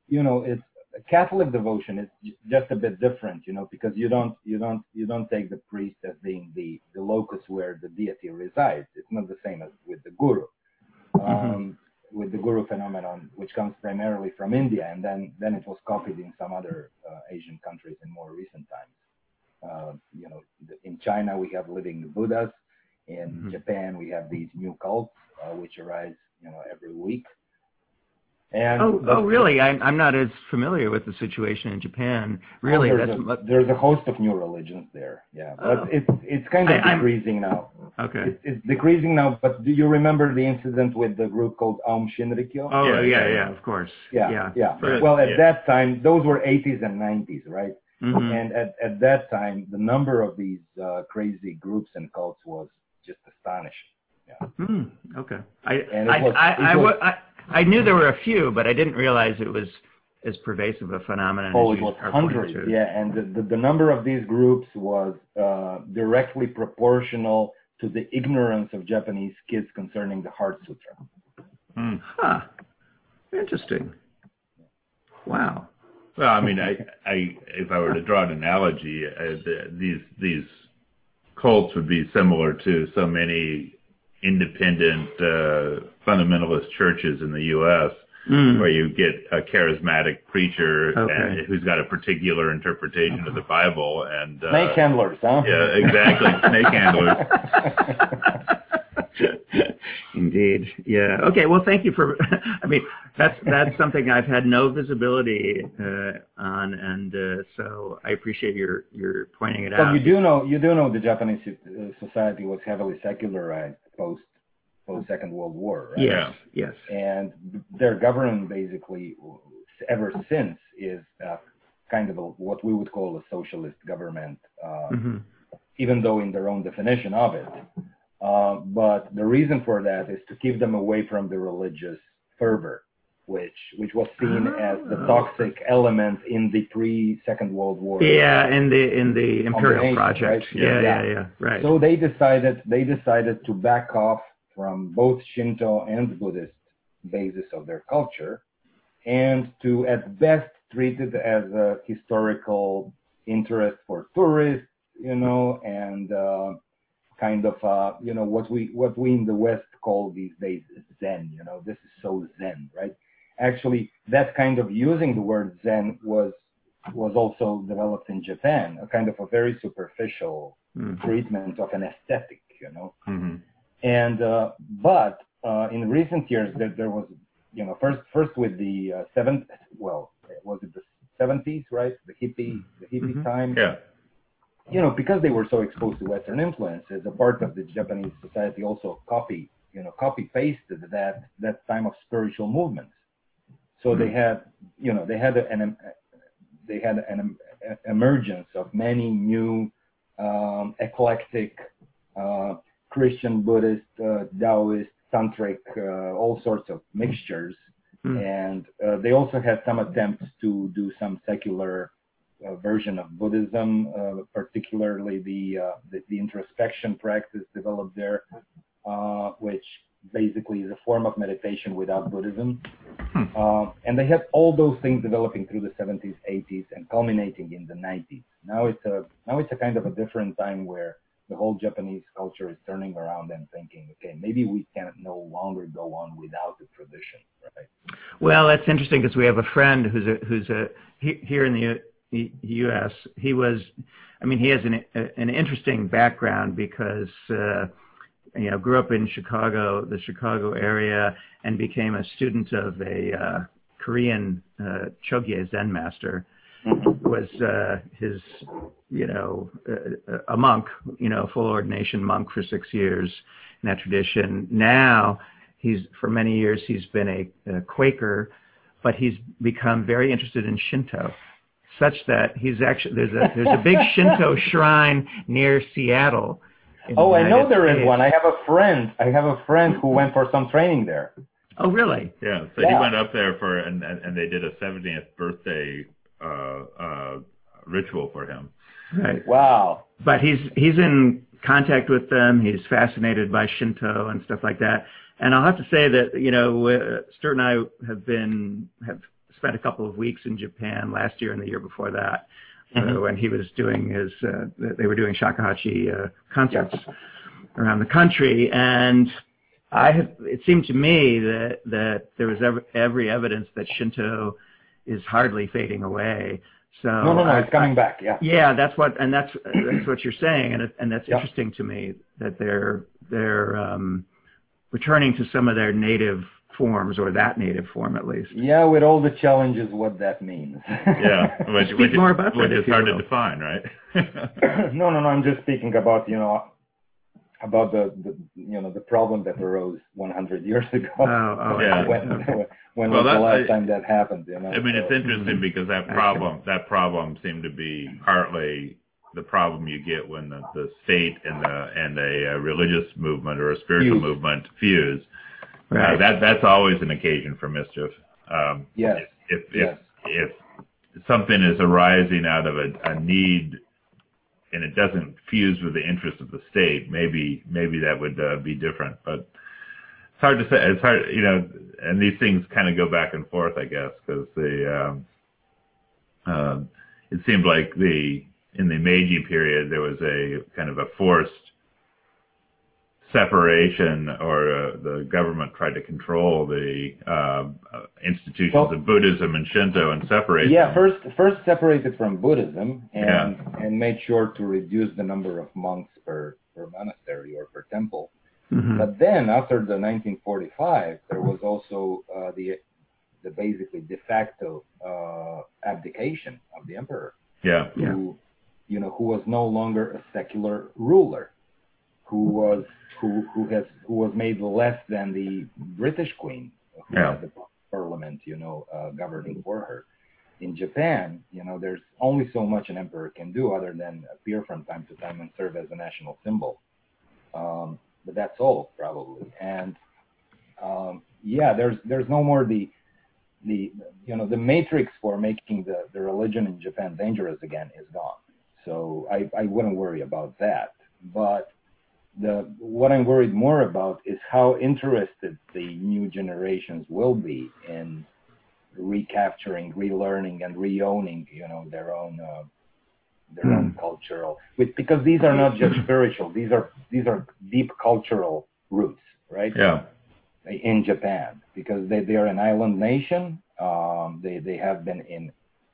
you know, it's Catholic devotion is just a bit different, you know, because you don't you don't you don't take the priest as being the the locus where the deity resides. It's not the same as with the guru. Mm-hmm. Um, mm-hmm. With the guru phenomenon, which comes primarily from India, and then then it was copied in some other uh, Asian countries in more recent times. Uh, you know, in China we have living Buddhas. In mm-hmm. Japan we have these new cults uh, which arise, you know, every week. And oh, oh, really? I'm I'm not as familiar with the situation in Japan. Really, oh, there's, a, there's a host of new religions there. Yeah, but oh. it's it's kind of I, decreasing now. Okay, it's, it's, decreasing now. But do you remember the incident with the group called Aum Shinrikyo? Oh yeah, yeah, yeah, of course. Yeah, yeah. yeah. well, at yeah. that time, those were 80s and 90s, right? Mm-hmm. And at at that time, the number of these uh, crazy groups and cults was just astonishing. Yeah. Hmm. Okay. I I, was, I, I, was, I, I knew there were a few, but I didn't realize it was as pervasive a phenomenon. Oh, it was hundreds. Yeah, and the, the, the number of these groups was uh, directly proportional to the ignorance of Japanese kids concerning the Heart Sutra. Hmm. Huh. Interesting. Wow. Well, I mean, I, I, if I were to draw an analogy, uh, the, these these cults would be similar to so many independent uh, fundamentalist churches in the U.S. Mm. where you get a charismatic preacher okay. and, who's got a particular interpretation of the Bible and uh, snake handlers, huh? Yeah, exactly, snake handlers. *laughs* Indeed. Yeah. Okay. Well, thank you for. *laughs* I mean, that's that's something I've had no visibility uh, on, and uh, so I appreciate your your pointing it but out. you do know you do know the Japanese uh, society was heavily secularized post post Second World War, right? Yes, yes. And their government basically, ever since, is uh, kind of a, what we would call a socialist government, uh, mm-hmm. even though in their own definition of it. Uh, but the reason for that is to keep them away from the religious fervor, which which was seen oh. as the toxic element in the pre Second World War. Yeah, in the in the Imperial Project. Right? Yeah, yeah, yeah, yeah, right. So they decided they decided to back off from both Shinto and Buddhist basis of their culture, and to at best treat it as a historical interest for tourists, you know, and uh, kind of uh, you know what we what we in the West call these days Zen. You know, this is so Zen, right? Actually that kind of using the word Zen was was also developed in Japan, a kind of a very superficial mm. treatment of an aesthetic, you know. Mm-hmm. And uh, but uh, in recent years, there, there was, you know, first first with the uh, seventh, well, was it the 70s, right? The hippie the hippie mm-hmm. time. Yeah. You know, because they were so exposed to Western influences, a part of the Japanese society also copy, you know, copy pasted that that time of spiritual movements. So mm-hmm. they had, you know, they had an they had an emergence of many new um, eclectic uh, Christian, Buddhist, uh, Taoist, tantric, uh, all sorts of mixtures. Mm. And uh, they also had some attempts to do some secular uh, version of Buddhism, uh, particularly the, the, the introspection practice developed there, which basically is a form of meditation without Buddhism. Hmm. Uh, and they had all those things developing through the 70s, 80s, and culminating in the 90s. Now it's a now it's a kind of a different time where the whole Japanese culture is turning around and thinking, okay, maybe we can no longer go on without the tradition, right? Well, that's interesting because we have a friend who's a who's a he, here in the U- U.S. He was, I mean, he has an an interesting background because. Uh, you know, grew up in Chicago, the Chicago area, and became a student of a uh, Korean uh, Chogye Zen master. Mm-hmm. Was uh, his, you know, uh, a monk, you know, full ordination monk for six years in that tradition. Now, he's for many years he's been a, a Quaker, but he's become very interested in Shinto such that he's actually there's a there's a big Shinto *laughs* shrine near Seattle Oh, I know there States. is one. I have a friend. I have a friend who went for some training there. Oh, really? Yeah. So yeah. he went up there for and and they did a 70th birthday uh, uh, ritual for him. Right. Wow. But he's he's in contact with them. He's fascinated by Shinto and stuff like that. And I'll have to say that you know uh, Stuart and I have been have spent a couple of weeks in Japan last year and the year before that mm-hmm. uh, when he was doing his, uh, they were doing shakuhachi uh, concerts yeah. around the country, and I have, it seemed to me that that there was every, every evidence that Shinto is hardly fading away. So no, no, no, I, it's coming I, back. Yeah. Yeah, that's what, and that's that's what you're saying, and and that's yeah. interesting to me that they're they're um, returning to some of their native forms or that native form at least. Yeah, with all the challenges, what that means. *laughs* yeah, which, Speak which, more about which that, is hard to define, right? *laughs* no, no, no. I'm just speaking about you know about the, the you know the problem that arose 100 years ago. Oh, oh *laughs* yeah. when when well, was the last I, time that happened? You know. I mean, so, it's interesting mm-hmm. because that problem that problem seemed to be partly the problem you get when the, the state and the and a, a religious movement or a spiritual fuse. movement fuse Right. Uh, that that's always an occasion for mischief. Um, yes. If if, yes. if if something is arising out of a, a need and it doesn't fuse with the interest of the state, maybe maybe that would uh, be different. But it's hard to say. It's hard, you know. And these things kind of go back and forth, I guess, because the um, uh, it seemed like the in the Meiji period there was a kind of a forced separation or uh, the government tried to control the uh, institutions well, of Buddhism and Shinto and separate yeah, them. first first separated from Buddhism and yeah. and made sure to reduce the number of monks per, per monastery or per temple. Mm-hmm. But then after the 1945, there was also uh, the the basically de facto uh, abdication of the emperor. Yeah. Who, yeah. you know, who was no longer a secular ruler who was who who has who was made less than the British Queen, who yeah. had the Parliament, you know, uh, governing for her. In Japan, you know, there's only so much an emperor can do other than appear from time to time and serve as a national symbol. Um, but that's all probably. And um, yeah, there's there's no more the the you know the matrix for making the, the religion in Japan dangerous again is gone. So I, I wouldn't worry about that. But the what I'm worried more about is how interested the new generations will be in recapturing, relearning, and reowning, you know, their own uh, their mm. own hmm. cultural. With, because these are not just spiritual; these are these are deep cultural roots, right? Yeah. in Japan because they, they are an island nation. Um, they they have been in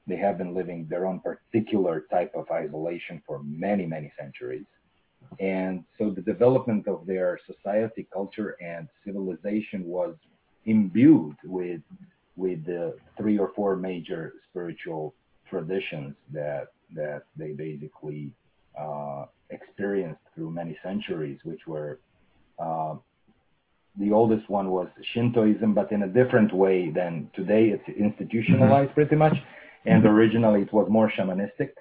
they have been living their own particular type of isolation for many many centuries, and so the development of their society, culture, and civilization was imbued with with the three or four major spiritual traditions that that they basically uh, experienced through many centuries, which were uh, the oldest one was Shintoism, but in a different way than today. It's institutionalized mm-hmm. pretty much, and mm-hmm. originally it was more shamanistic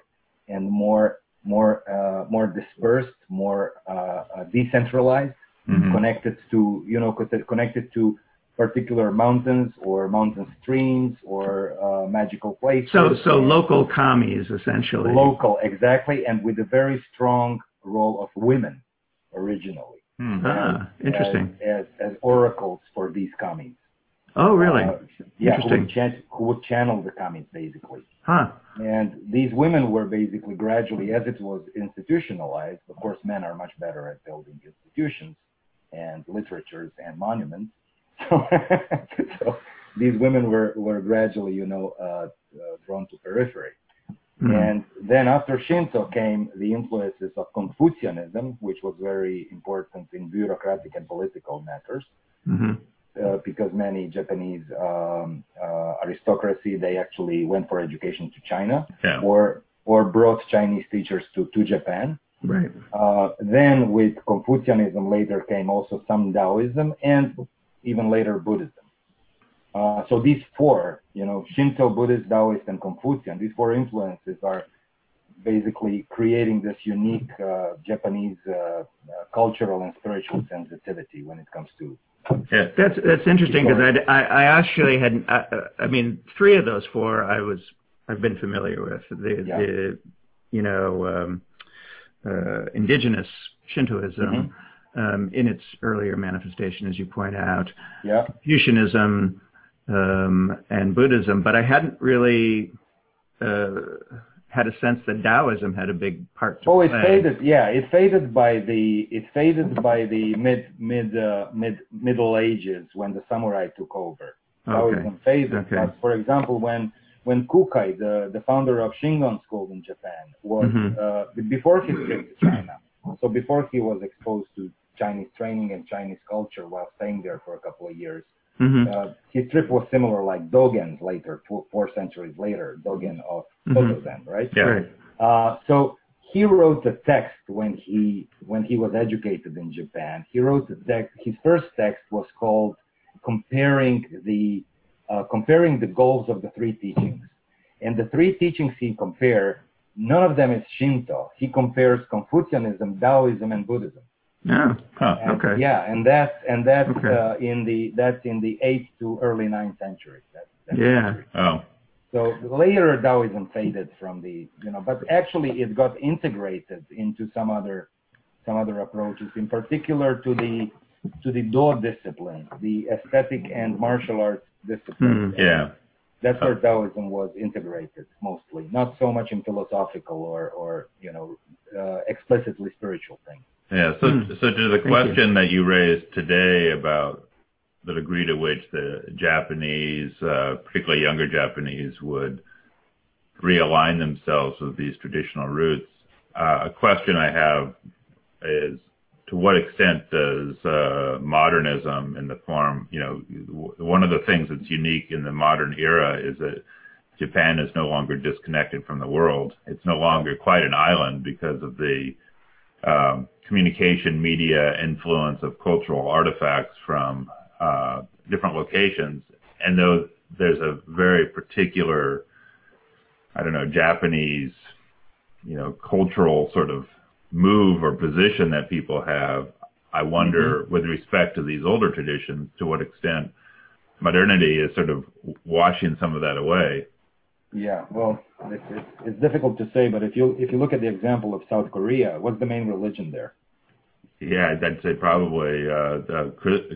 and more more uh, more dispersed, more uh, uh decentralized, mm-hmm. connected to you know connected to particular mountains or mountain streams or uh, magical places. So so local kamis essentially. Local exactly, and with a very strong role of women originally. Hmm. Ah, interesting. As, as, as, oracles for these kamis. Oh, really? Uh, yeah, who would, chan- who would, channel the kamis basically. Huh. And these women were basically gradually, as it was institutionalized, of course, men are much better at building institutions and literatures and monuments. *laughs* So, so these women were, were gradually, you know, uh, uh, drawn to periphery. Mm-hmm. And then after Shinto came the influences of Confucianism, which was very important in bureaucratic and political matters. Mm-hmm. Uh, because many Japanese um, uh, aristocracy they actually went for education to China yeah. or or brought Chinese teachers to to Japan. Right. Uh, then with Confucianism later came also some Taoism and even later Buddhism. Uh, so these four, you know, Shinto, Buddhist, Taoist, and Confucian, these four influences are basically creating this unique uh, Japanese uh, uh cultural and spiritual sensitivity when it comes to. Yeah, that's that's interesting because I, I, I actually had I, I, mean three of those four I was I've been familiar with the yeah. the you know um, uh, indigenous Shintoism. Mm-hmm. Um, in its earlier manifestation, as you point out, yeah. Confucianism, um, and Buddhism, but I hadn't really uh, had a sense that Taoism had a big part to oh, play. it faded. Yeah, it faded by the it faded by the mid mid uh, mid Middle Ages when the samurai took over. Taoism okay. faded. Okay. But for example, when when Kukai, the, the founder of Shingon School in Japan, was mm-hmm. uh, before his trip to China. So before he was exposed to Chinese training and Chinese culture while staying there for a couple of years, Mm-hmm. Uh, his trip was similar like Dogen's later, four, four centuries later, Dogen of mm-hmm. Soto-zen, right? Yeah. Uh, so he wrote a text when he when he was educated in Japan. He wrote the text. His first text was called "Comparing the uh, Comparing the Goals of the Three Teachings." And the three teachings he compared, none of them is Shinto. He compares Confucianism, Taoism, and Buddhism. Yeah. Huh. And, okay. Yeah, and that's and that's okay. uh, in the that's in the eighth to early ninth century. That, yeah. Century. Oh. So later Taoism faded from the you know, but actually it got integrated into some other some other approaches, in particular to the to the Do discipline, the aesthetic and martial arts discipline. Hmm. Yeah. That's where Taoism was integrated mostly, not so much in philosophical or or you know uh, explicitly spiritual things. Yeah. So, mm. so to the question you. that you raised today about the degree to which the Japanese, uh, particularly younger Japanese, would realign themselves with these traditional roots, uh, a question I have is to what extent does uh, modernism in the form, you know, one of the things that's unique in the modern era is that Japan is no longer disconnected from the world. It's no longer quite an island because of the um, communication media influence of cultural artifacts from uh, different locations. And though there's a very particular, I don't know, Japanese, you know, cultural sort of move or position that people have, I wonder, mm-hmm. with respect to these older traditions, to what extent modernity is sort of washing some of that away. Yeah, well, it's, it's, it's difficult to say, but if you if you look at the example of South Korea, what's the main religion there? Yeah, I'd say probably uh,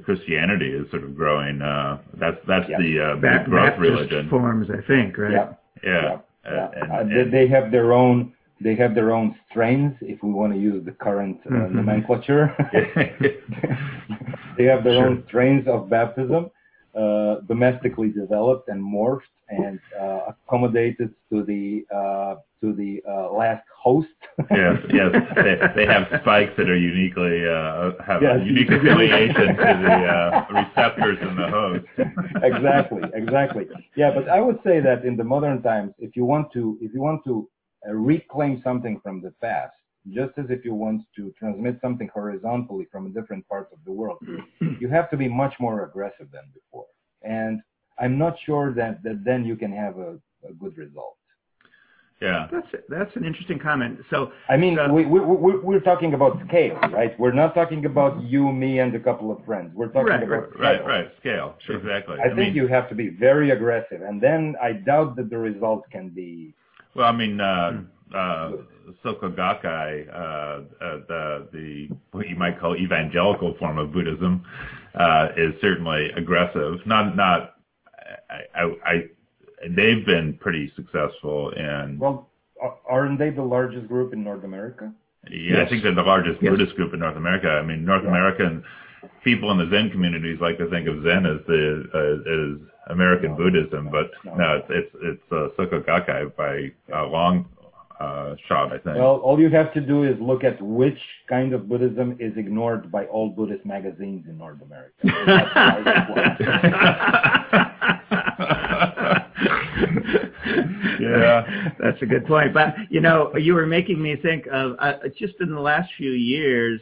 Christianity is sort of growing. Uh, that's that's yeah. the uh, big growth Baptist religion forms, I think, right? Yeah, yeah. yeah. Uh, and, uh, and, they have their own they have their own strains, if we want to use the current uh, Mhm. nomenclature. *laughs* *laughs* they have their Sure. own strains of baptism, domestically developed and morphed and uh, accommodated to the uh, to the uh, last host. *laughs* yes, yes. They, they have spikes that are uniquely uh, have Yes. a unique affiliation to the uh, receptors in the host. *laughs* exactly, exactly. Yeah, but I would say that in the modern times, if you want to, if you want to uh, reclaim something from the past, just as if you want to transmit something horizontally from a different part of the world, *clears throat* you have to be much more aggressive than before. And I'm not sure that, that then you can have a, a good result. Yeah. That's that's an interesting comment. So I mean, So- we, we, we, we're talking about scale, right? We're not talking about you, me, and a couple of friends. We're talking Right, about scale. Right, right. Scale. Exactly. I, think mean, you have to be very aggressive, and then I doubt that the result can be. Well, I mean, uh, uh, Soka Gakkai, uh, uh, the the what you might call evangelical form of Buddhism, uh, is certainly aggressive. Not not. I, I, I they've been pretty successful in. Well, aren't they the largest group in North America? Yeah, I think they're the largest Yes. Buddhist group in North America. I mean, North Yeah. American people in the Zen communities like to think of Zen as the uh, as American No, Buddhism, no, but no. no, it's it's, it's uh, Soka Gakkai by a long uh, shot, I think. Well, all you have to do is look at which kind of Buddhism is ignored by all Buddhist magazines in North America. That's the largest one. Yeah. that's a good point. But you know, you were making me think of uh, just in the last few years.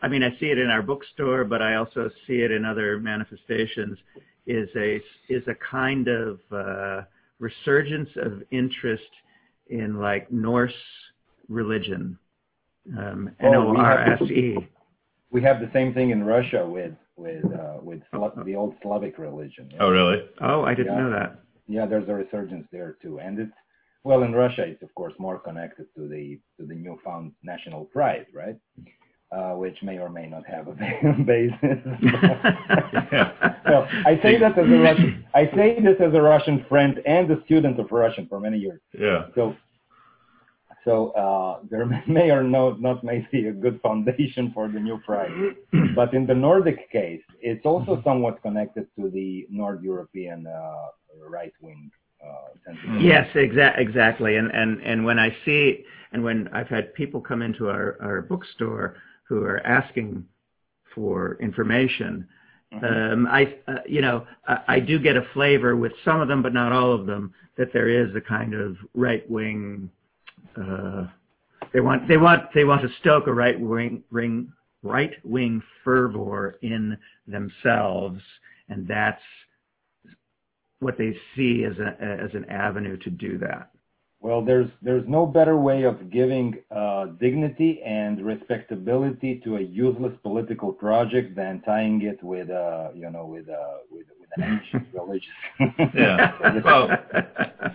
I mean, I see it in our bookstore, but I also see it in other manifestations. Is a is a kind of uh, resurgence of interest in like Norse religion, um, N Oh, we have S E. we have the same thing in Russia with with uh, with Sla- the old Slavic religion. Oh, really? Oh, I didn't Yeah. know that. Yeah, there's a resurgence there too, and it's well in Russia. It's of course more connected to the to the newfound national pride, right? Uh, which may or may not have a *laughs* basis. *laughs* well, I say that as a Russian. I say this as a Russian friend and a student of Russian for many years. Yeah. So, so uh, there *laughs* may or no, not may be a good foundation for the new pride. but in the Nordic case, it's also somewhat connected to the North European uh, right wing uh. Yes, exa- exactly. And, and, and when I see, and when I've had people come into our, our bookstore who are asking for information, um, I, uh, you know, I, I do get a flavor with some of them, but not all of them, that there is a kind of right wing. Uh, they want, they want, they want to stoke a right wing, ring, right wing fervor in themselves, and that's what they see as a as an avenue to do that. Well, there's there's no better way of giving uh, dignity and respectability to a useless political project than tying it with uh, you know with uh, with, with an ancient *laughs* religion. Yeah. *laughs* Well,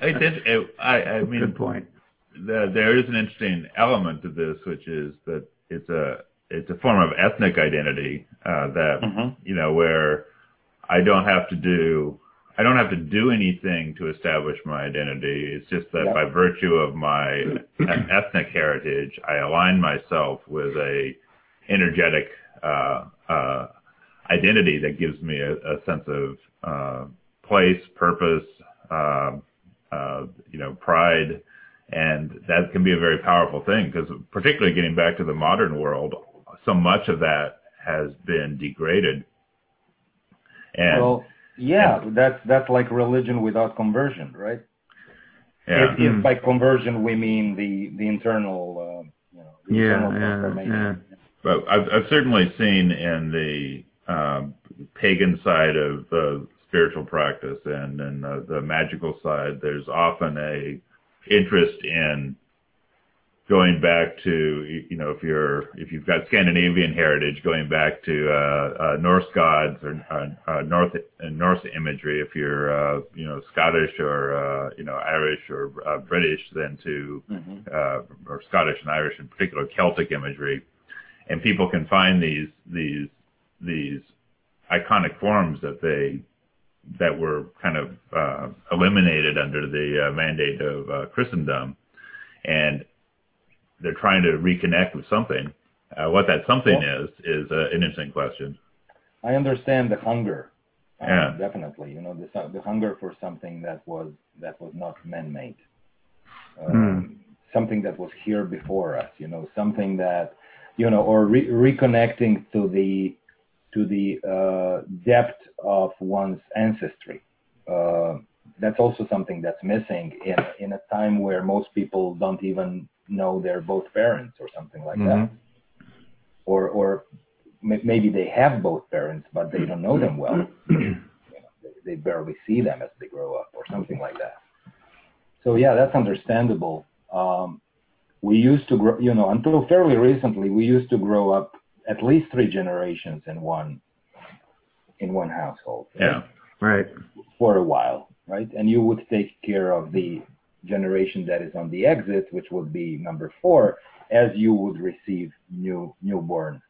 it did. It, I, I mean, Good point. the, there is an interesting element to this, which is that it's a it's a form of ethnic identity uh, that Mhm. you know where I don't have to do I don't have to do anything to establish my identity. It's just that by virtue of my *laughs* ethnic heritage, I align myself with a energetic uh, uh, identity that gives me a, a sense of uh, place, purpose, uh, uh, you know, pride, and that can be a very powerful thing because, particularly getting back to the modern world, so much of that has been degraded. And well, yeah, that's that's like religion without conversion, right? yeah, If, if by conversion we mean the the internal, uh, you know, the Yeah, internal yeah, transformation. but I've, I've certainly seen in the um, pagan side of the spiritual practice and in the, the magical side, there's often a interest in going back to you know if you're if you've got Scandinavian heritage, going back to uh, uh, Norse gods or uh, uh, North uh, Norse imagery. If you're uh, you know Scottish or uh, you know Irish or uh, British, then to Mhm. uh, or Scottish and Irish in particular Celtic imagery, and people can find these these these iconic forms that they that were kind of uh, eliminated under the uh, mandate of uh, Christendom, and they're trying to reconnect with something. Uh, what that something Well- is is uh, an interesting question. I understand the hunger. uh, Yeah. definitely. You know, the the hunger for something that was that was not man-made. Um, Something that was here before us. You know, something that, you know, or re- reconnecting to the to the uh, depth of one's ancestry. Uh, that's also something that's missing in in a time where most people don't even know they're both parents or something like that, or or maybe they have both parents but they don't know them well. *clears throat* you know, they, they barely see them as they grow up or something like that. So yeah, that's understandable. Um, we used to grow, you know, until fairly recently, we used to grow up at least three generations in one in one household. right? Yeah. Right. for a while, right? And you would take care of the generation that is on the exit, which would be number four, as you would receive new newborn,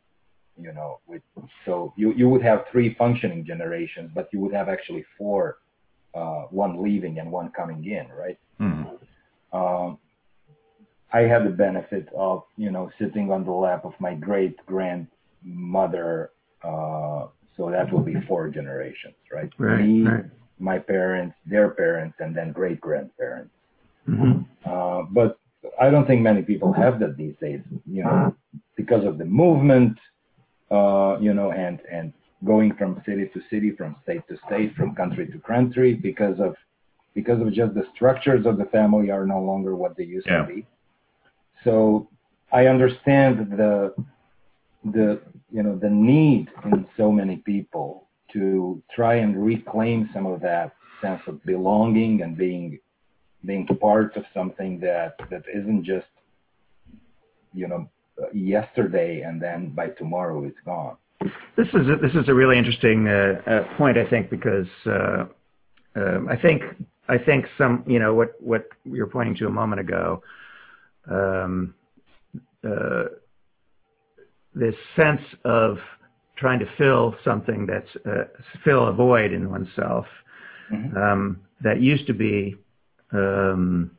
you know. With, so you you would have three functioning generations, but you would have actually four, uh, one leaving and one coming in, right? Hmm. Um, I had the benefit of, you know, sitting on the lap of my great grandmother. Uh, so that will be four generations, right? Right. Me, Right. my parents, their parents, and then great grandparents. Hmm Uh, but I don't think many people have that these days, you know, because of the movement, uh, you know, and and going from city to city, from state to state, from country to country, because of because of just the structures of the family are no longer what they used Yeah. to be. So I understand the the you know the need in so many people to try and reclaim some of that sense of belonging and being being part of something that that isn't just you know yesterday and then by tomorrow it's gone This is a, this is a really interesting uh, uh, point, I think, because uh, um, I think I think some you know what what you were pointing to a moment ago. Um, uh, this sense of trying to fill something that's uh, fill a void in oneself Mhm. um, that used to be um,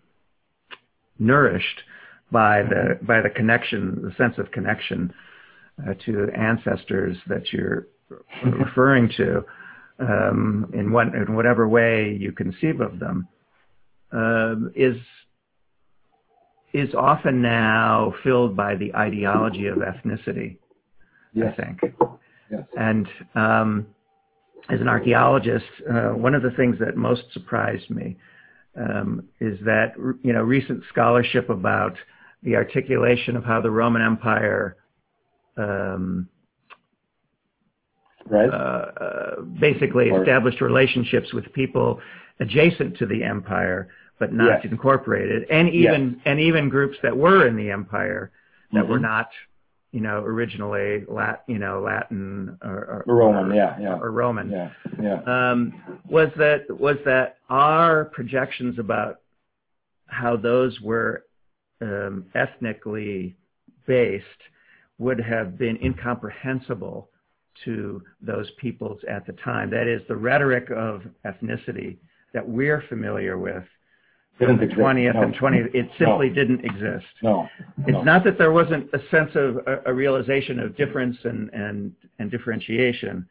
nourished by the by the connection, the sense of connection uh, to ancestors that you're referring to, um, in what in whatever way you conceive of them, um, is is often now filled by the ideology of ethnicity. yes I think. yes And um, as an archaeologist, uh, one of the things that most surprised me um, is that you know recent scholarship about the articulation of how the Roman Empire um, right uh, uh, basically Or- established relationships with people adjacent to the empire, but not Yes. incorporated, and even and even groups that were in the empire that were Mhm. not, you know, originally Lat, you know, Latin or, or roman or, yeah yeah or Roman. yeah yeah Um, was that was that our projections about how those were um, ethnically based would have been incomprehensible to those peoples at the time. That is, the rhetoric of ethnicity that we're familiar with didn't the exist. 20th no. and 20th, it simply didn't exist. no It's no. not that there wasn't a sense of a, a realization of difference and, and, and differentiation,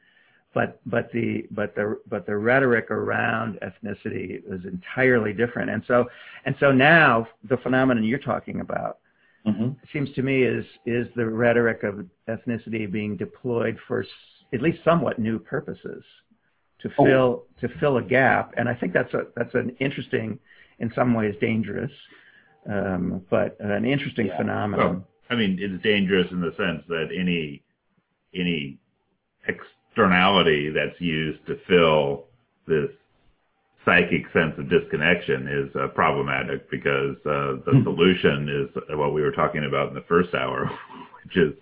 but but the but the but the rhetoric around ethnicity was entirely different. And so and so now the phenomenon you're talking about Mhm. seems to me is is the rhetoric of ethnicity being deployed for s- at least somewhat new purposes to Oh. fill to fill a gap. And I think that's a that's an interesting, in some ways dangerous, um, but an interesting Yeah. phenomenon. Well, I mean, it's dangerous in the sense that any any externality that's used to fill this psychic sense of disconnection is uh, problematic because uh, the Hmm. solution is what we were talking about in the first hour, *laughs* which is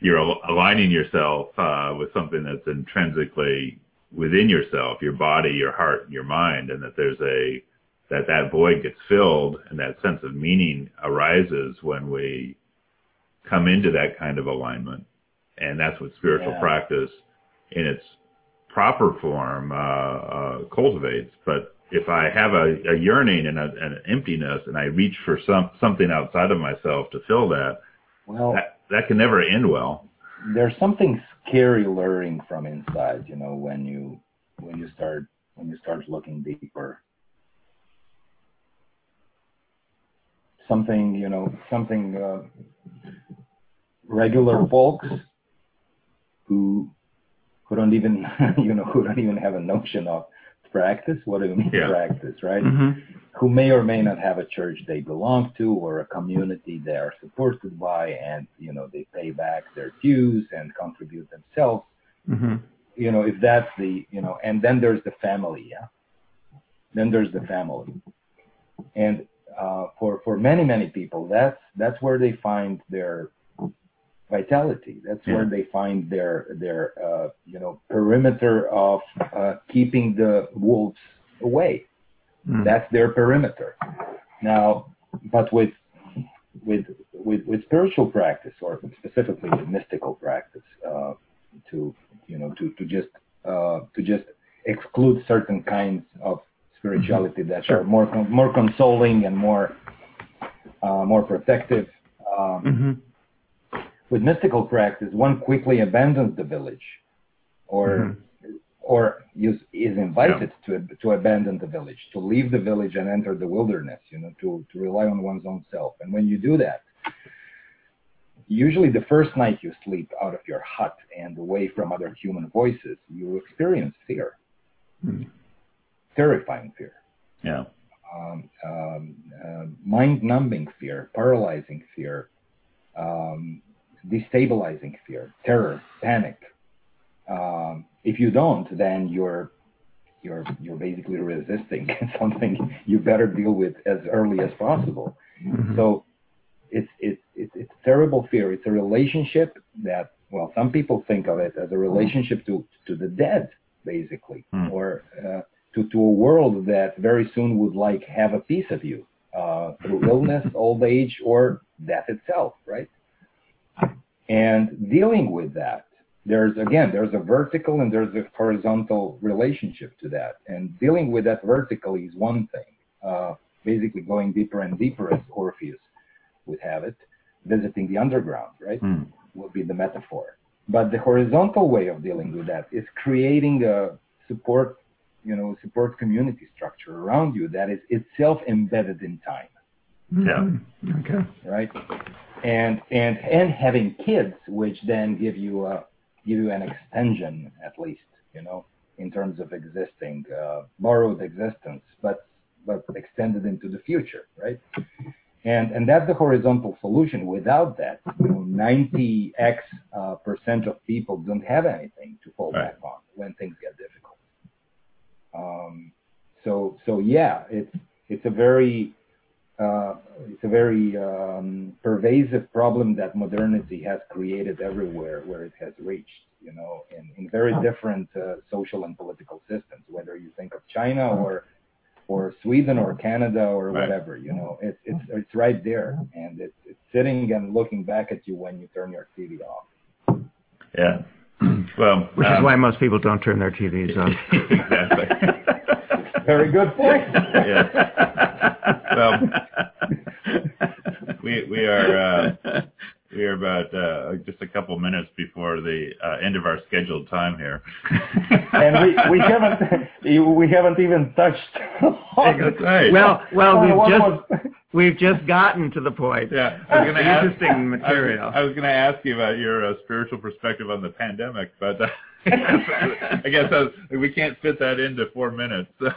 you're al- aligning yourself uh, with something that's intrinsically within yourself, your body, your heart, your mind, and that there's a that that void gets filled and that sense of meaning arises when we come into that kind of alignment. And that's what spiritual Yeah. practice in its proper form uh, uh, cultivates. But if I have a, a yearning and, a, and an emptiness, and I reach for some something outside of myself to fill that, Well, that that can never end well. there's something scary luring from inside, you know, when you when you start when you start looking deeper. Something, you know, something uh, regular folks who who don't even *laughs* you know who don't even have a notion of practice. What do you mean Yeah. practice, right? Mhm. who may or may not have a church they belong to or a community they are supported by and you know they pay back their dues and contribute themselves Mhm. you know if that's the you know and then there's the family yeah then there's the family and uh, for for many many people that's that's where they find their vitality that's where they find their their uh, you know perimeter of uh, keeping the wolves away Mm. that's their perimeter. Now, but with with with, with spiritual practice, or specifically with mystical practice, uh, to you know to to just uh, to just exclude certain kinds of spirituality that Sure. are more more consoling and more uh, more protective. Um, Mhm. with mystical practice, one quickly abandons the village, or Mhm. or is, is invited to to abandon the village, to leave the village and enter the wilderness. You know, to to rely on one's own self. And when you do that, usually the first night you sleep out of your hut and away from other human voices, you experience fear, Mhm. Terrifying fear Yeah. um, um, uh, mind-numbing fear, paralyzing fear, um, destabilizing fear, terror, panic. Um, if you don't, then you're you're you're basically resisting *laughs* something you better deal with as early as possible. Mhm. So it's it's it's it's terrible fear. It's a relationship that well, some people think of it as a relationship to to the dead, basically, Hmm. or uh, to to a world that very soon would like have a piece of you uh, through *laughs* illness, old age, or death itself, right? And dealing with that, there's again there's a vertical and there's a horizontal relationship to that, and dealing with that vertically is one thing. Uh, basically, going deeper and deeper as Orpheus would have it, visiting the underground, right? Hmm. would be the metaphor. But the horizontal way of dealing with that is creating a support, you know, support community structure around you that is itself embedded in time, Mhm. Okay. right? And and and having kids, which then give you a give you an extension at least, you know, in terms of existing, uh, borrowed existence, but but extended into the future, right? And and that's the horizontal solution. Without that, you know, 90x uh, percent of people don't have anything to fall Right. back on when things get difficult. Um, so so yeah, it's it's a very uh, it's a very um, pervasive problem that modernity has created everywhere where it has reached. You know, in, in very different uh, social and political systems, whether you think of China or or Sweden or Canada or Right. whatever. You know, it's it's it's right there, and it's it's sitting and looking back at you when you turn your TV off. Yeah. Well, Which is um, why most people don't turn their TVs on. *laughs* exactly. Very good point. Yes. Well, we we are uh, we are about uh, just a couple minutes before the uh, end of our scheduled time here. *laughs* and we, we haven't *laughs* we haven't even touched. *laughs* on- That's right. well, well, on we've just was- we've just gotten to the point. Yeah, I was going to ask. Interesting material. I was, going to ask you about your uh, spiritual perspective on the pandemic, but uh, I guess uh, we can't fit that into four minutes. So.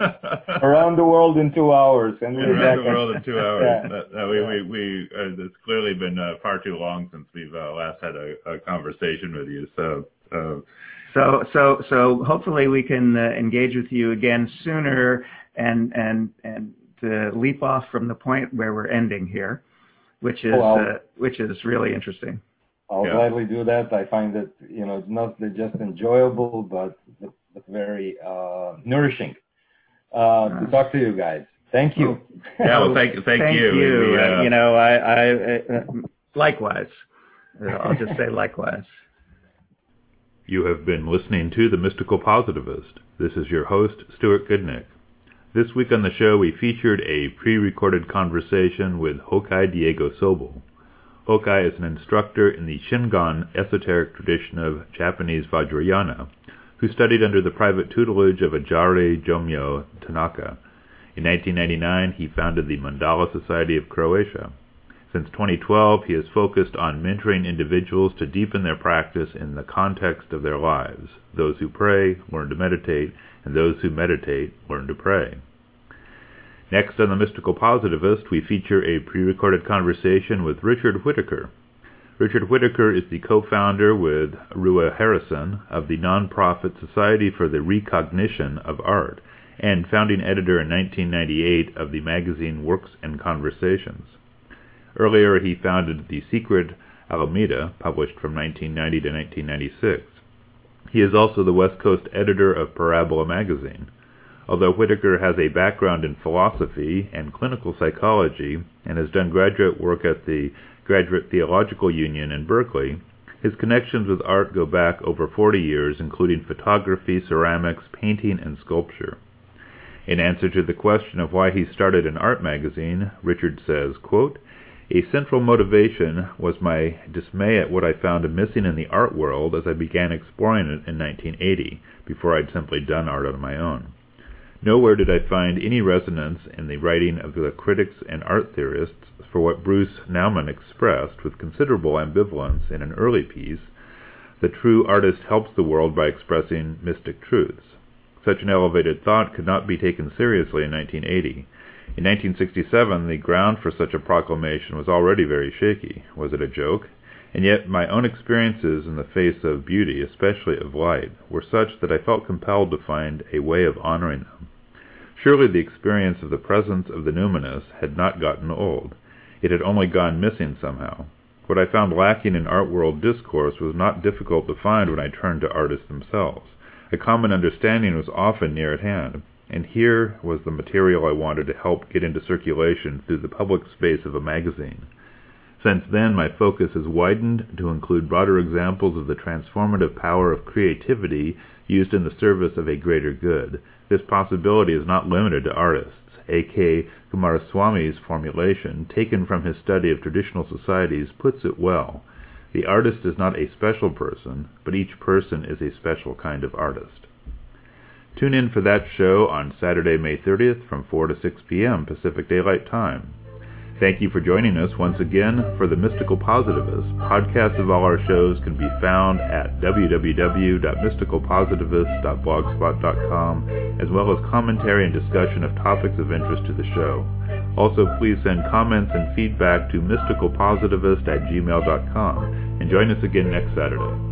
*laughs* around the world in two hours, and we're around the world in two hours. Yeah. That- that we, we, we, uh, it's clearly been uh, far too long since we've uh, last had a, a conversation with you. So, uh, So, so, so hopefully we can uh, engage with you again sooner and and and uh, leap off from the point where we're ending here, which is Well- uh, which is really interesting. I'll Yeah. gladly do that. I find it, you know, it's not just enjoyable, but but, but very uh, nourishing uh, to talk to you guys. Thank you. yeah, well, thank, thank, Thank you. you. We, Uh, you know, I, I uh, likewise. I'll just say likewise. You have been listening to The Mystical Positivist. This is your host, Stuart Goodnick. This week on the show, we featured a pre-recorded conversation with Hokai Diego Sobol. Hokai is an instructor in the Shingon esoteric tradition of Japanese Vajrayana, who studied under the private tutelage of Ajari Jomyo Tanaka. In 1999, he founded the Mandala Society of Croatia. Since 2012, he has focused on mentoring individuals to deepen their practice in the context of their lives. Those who pray learn to meditate, and those who meditate learn to pray. Next on The Mystical Positivist, we feature a pre-recorded conversation with Richard Whittaker. Richard Whittaker is the co-founder with Rua Harrison of the nonprofit Society for the Recognition of Art and founding editor in 1998 of the magazine Works and Conversations. Earlier, he founded The Secret Alameda, published from 1990 to 1996. He is also the West Coast editor of Parabola magazine. Although Whittaker has a background in philosophy and clinical psychology and has done graduate work at the Graduate Theological Union in Berkeley, his connections with art go back over 40 years, including photography, ceramics, painting, and sculpture. In answer to the question of why he started an art magazine, Richard says, quote, a central motivation was my dismay at what I found missing in the art world as I began exploring it in 1980, before I'd simply done art on my own. Nowhere did I find any resonance in the writing of the critics and art theorists for what Bruce Nauman expressed with considerable ambivalence in an early piece, the true artist helps the world by expressing mystic truths. Such an elevated thought could not be taken seriously in 1980. In 1967, the ground for such a proclamation was already very shaky. Was it a joke? And yet my own experiences in the face of beauty, especially of light, were such that I felt compelled to find a way of honoring them. Surely the experience of the presence of the numinous had not gotten old. It had only gone missing somehow. What I found lacking in art world discourse was not difficult to find when I turned to artists themselves. A common understanding was often near at hand and here was the material I wanted to help get into circulation through the public space of a magazine. Since then, my focus has widened to include broader examples of the transformative power of creativity used in the service of a greater good. This possibility is not limited to artists. A.K. Coomaraswamy's formulation, taken from his study of traditional societies, puts it well. The artist is not a special person, but each person is a special kind of artist. Tune in for that show on Saturday, May 30th from 4 to 6 p.m. Pacific Daylight Time. Thank you for joining us once again for The Mystical Positivist. Podcasts of all our shows can be found at www.mysticalpositivist.blogspot.com, as well as commentary and discussion of topics of interest to the show. Also, please send comments and feedback to mysticalpositivist at gmail.com, and join us again next Saturday.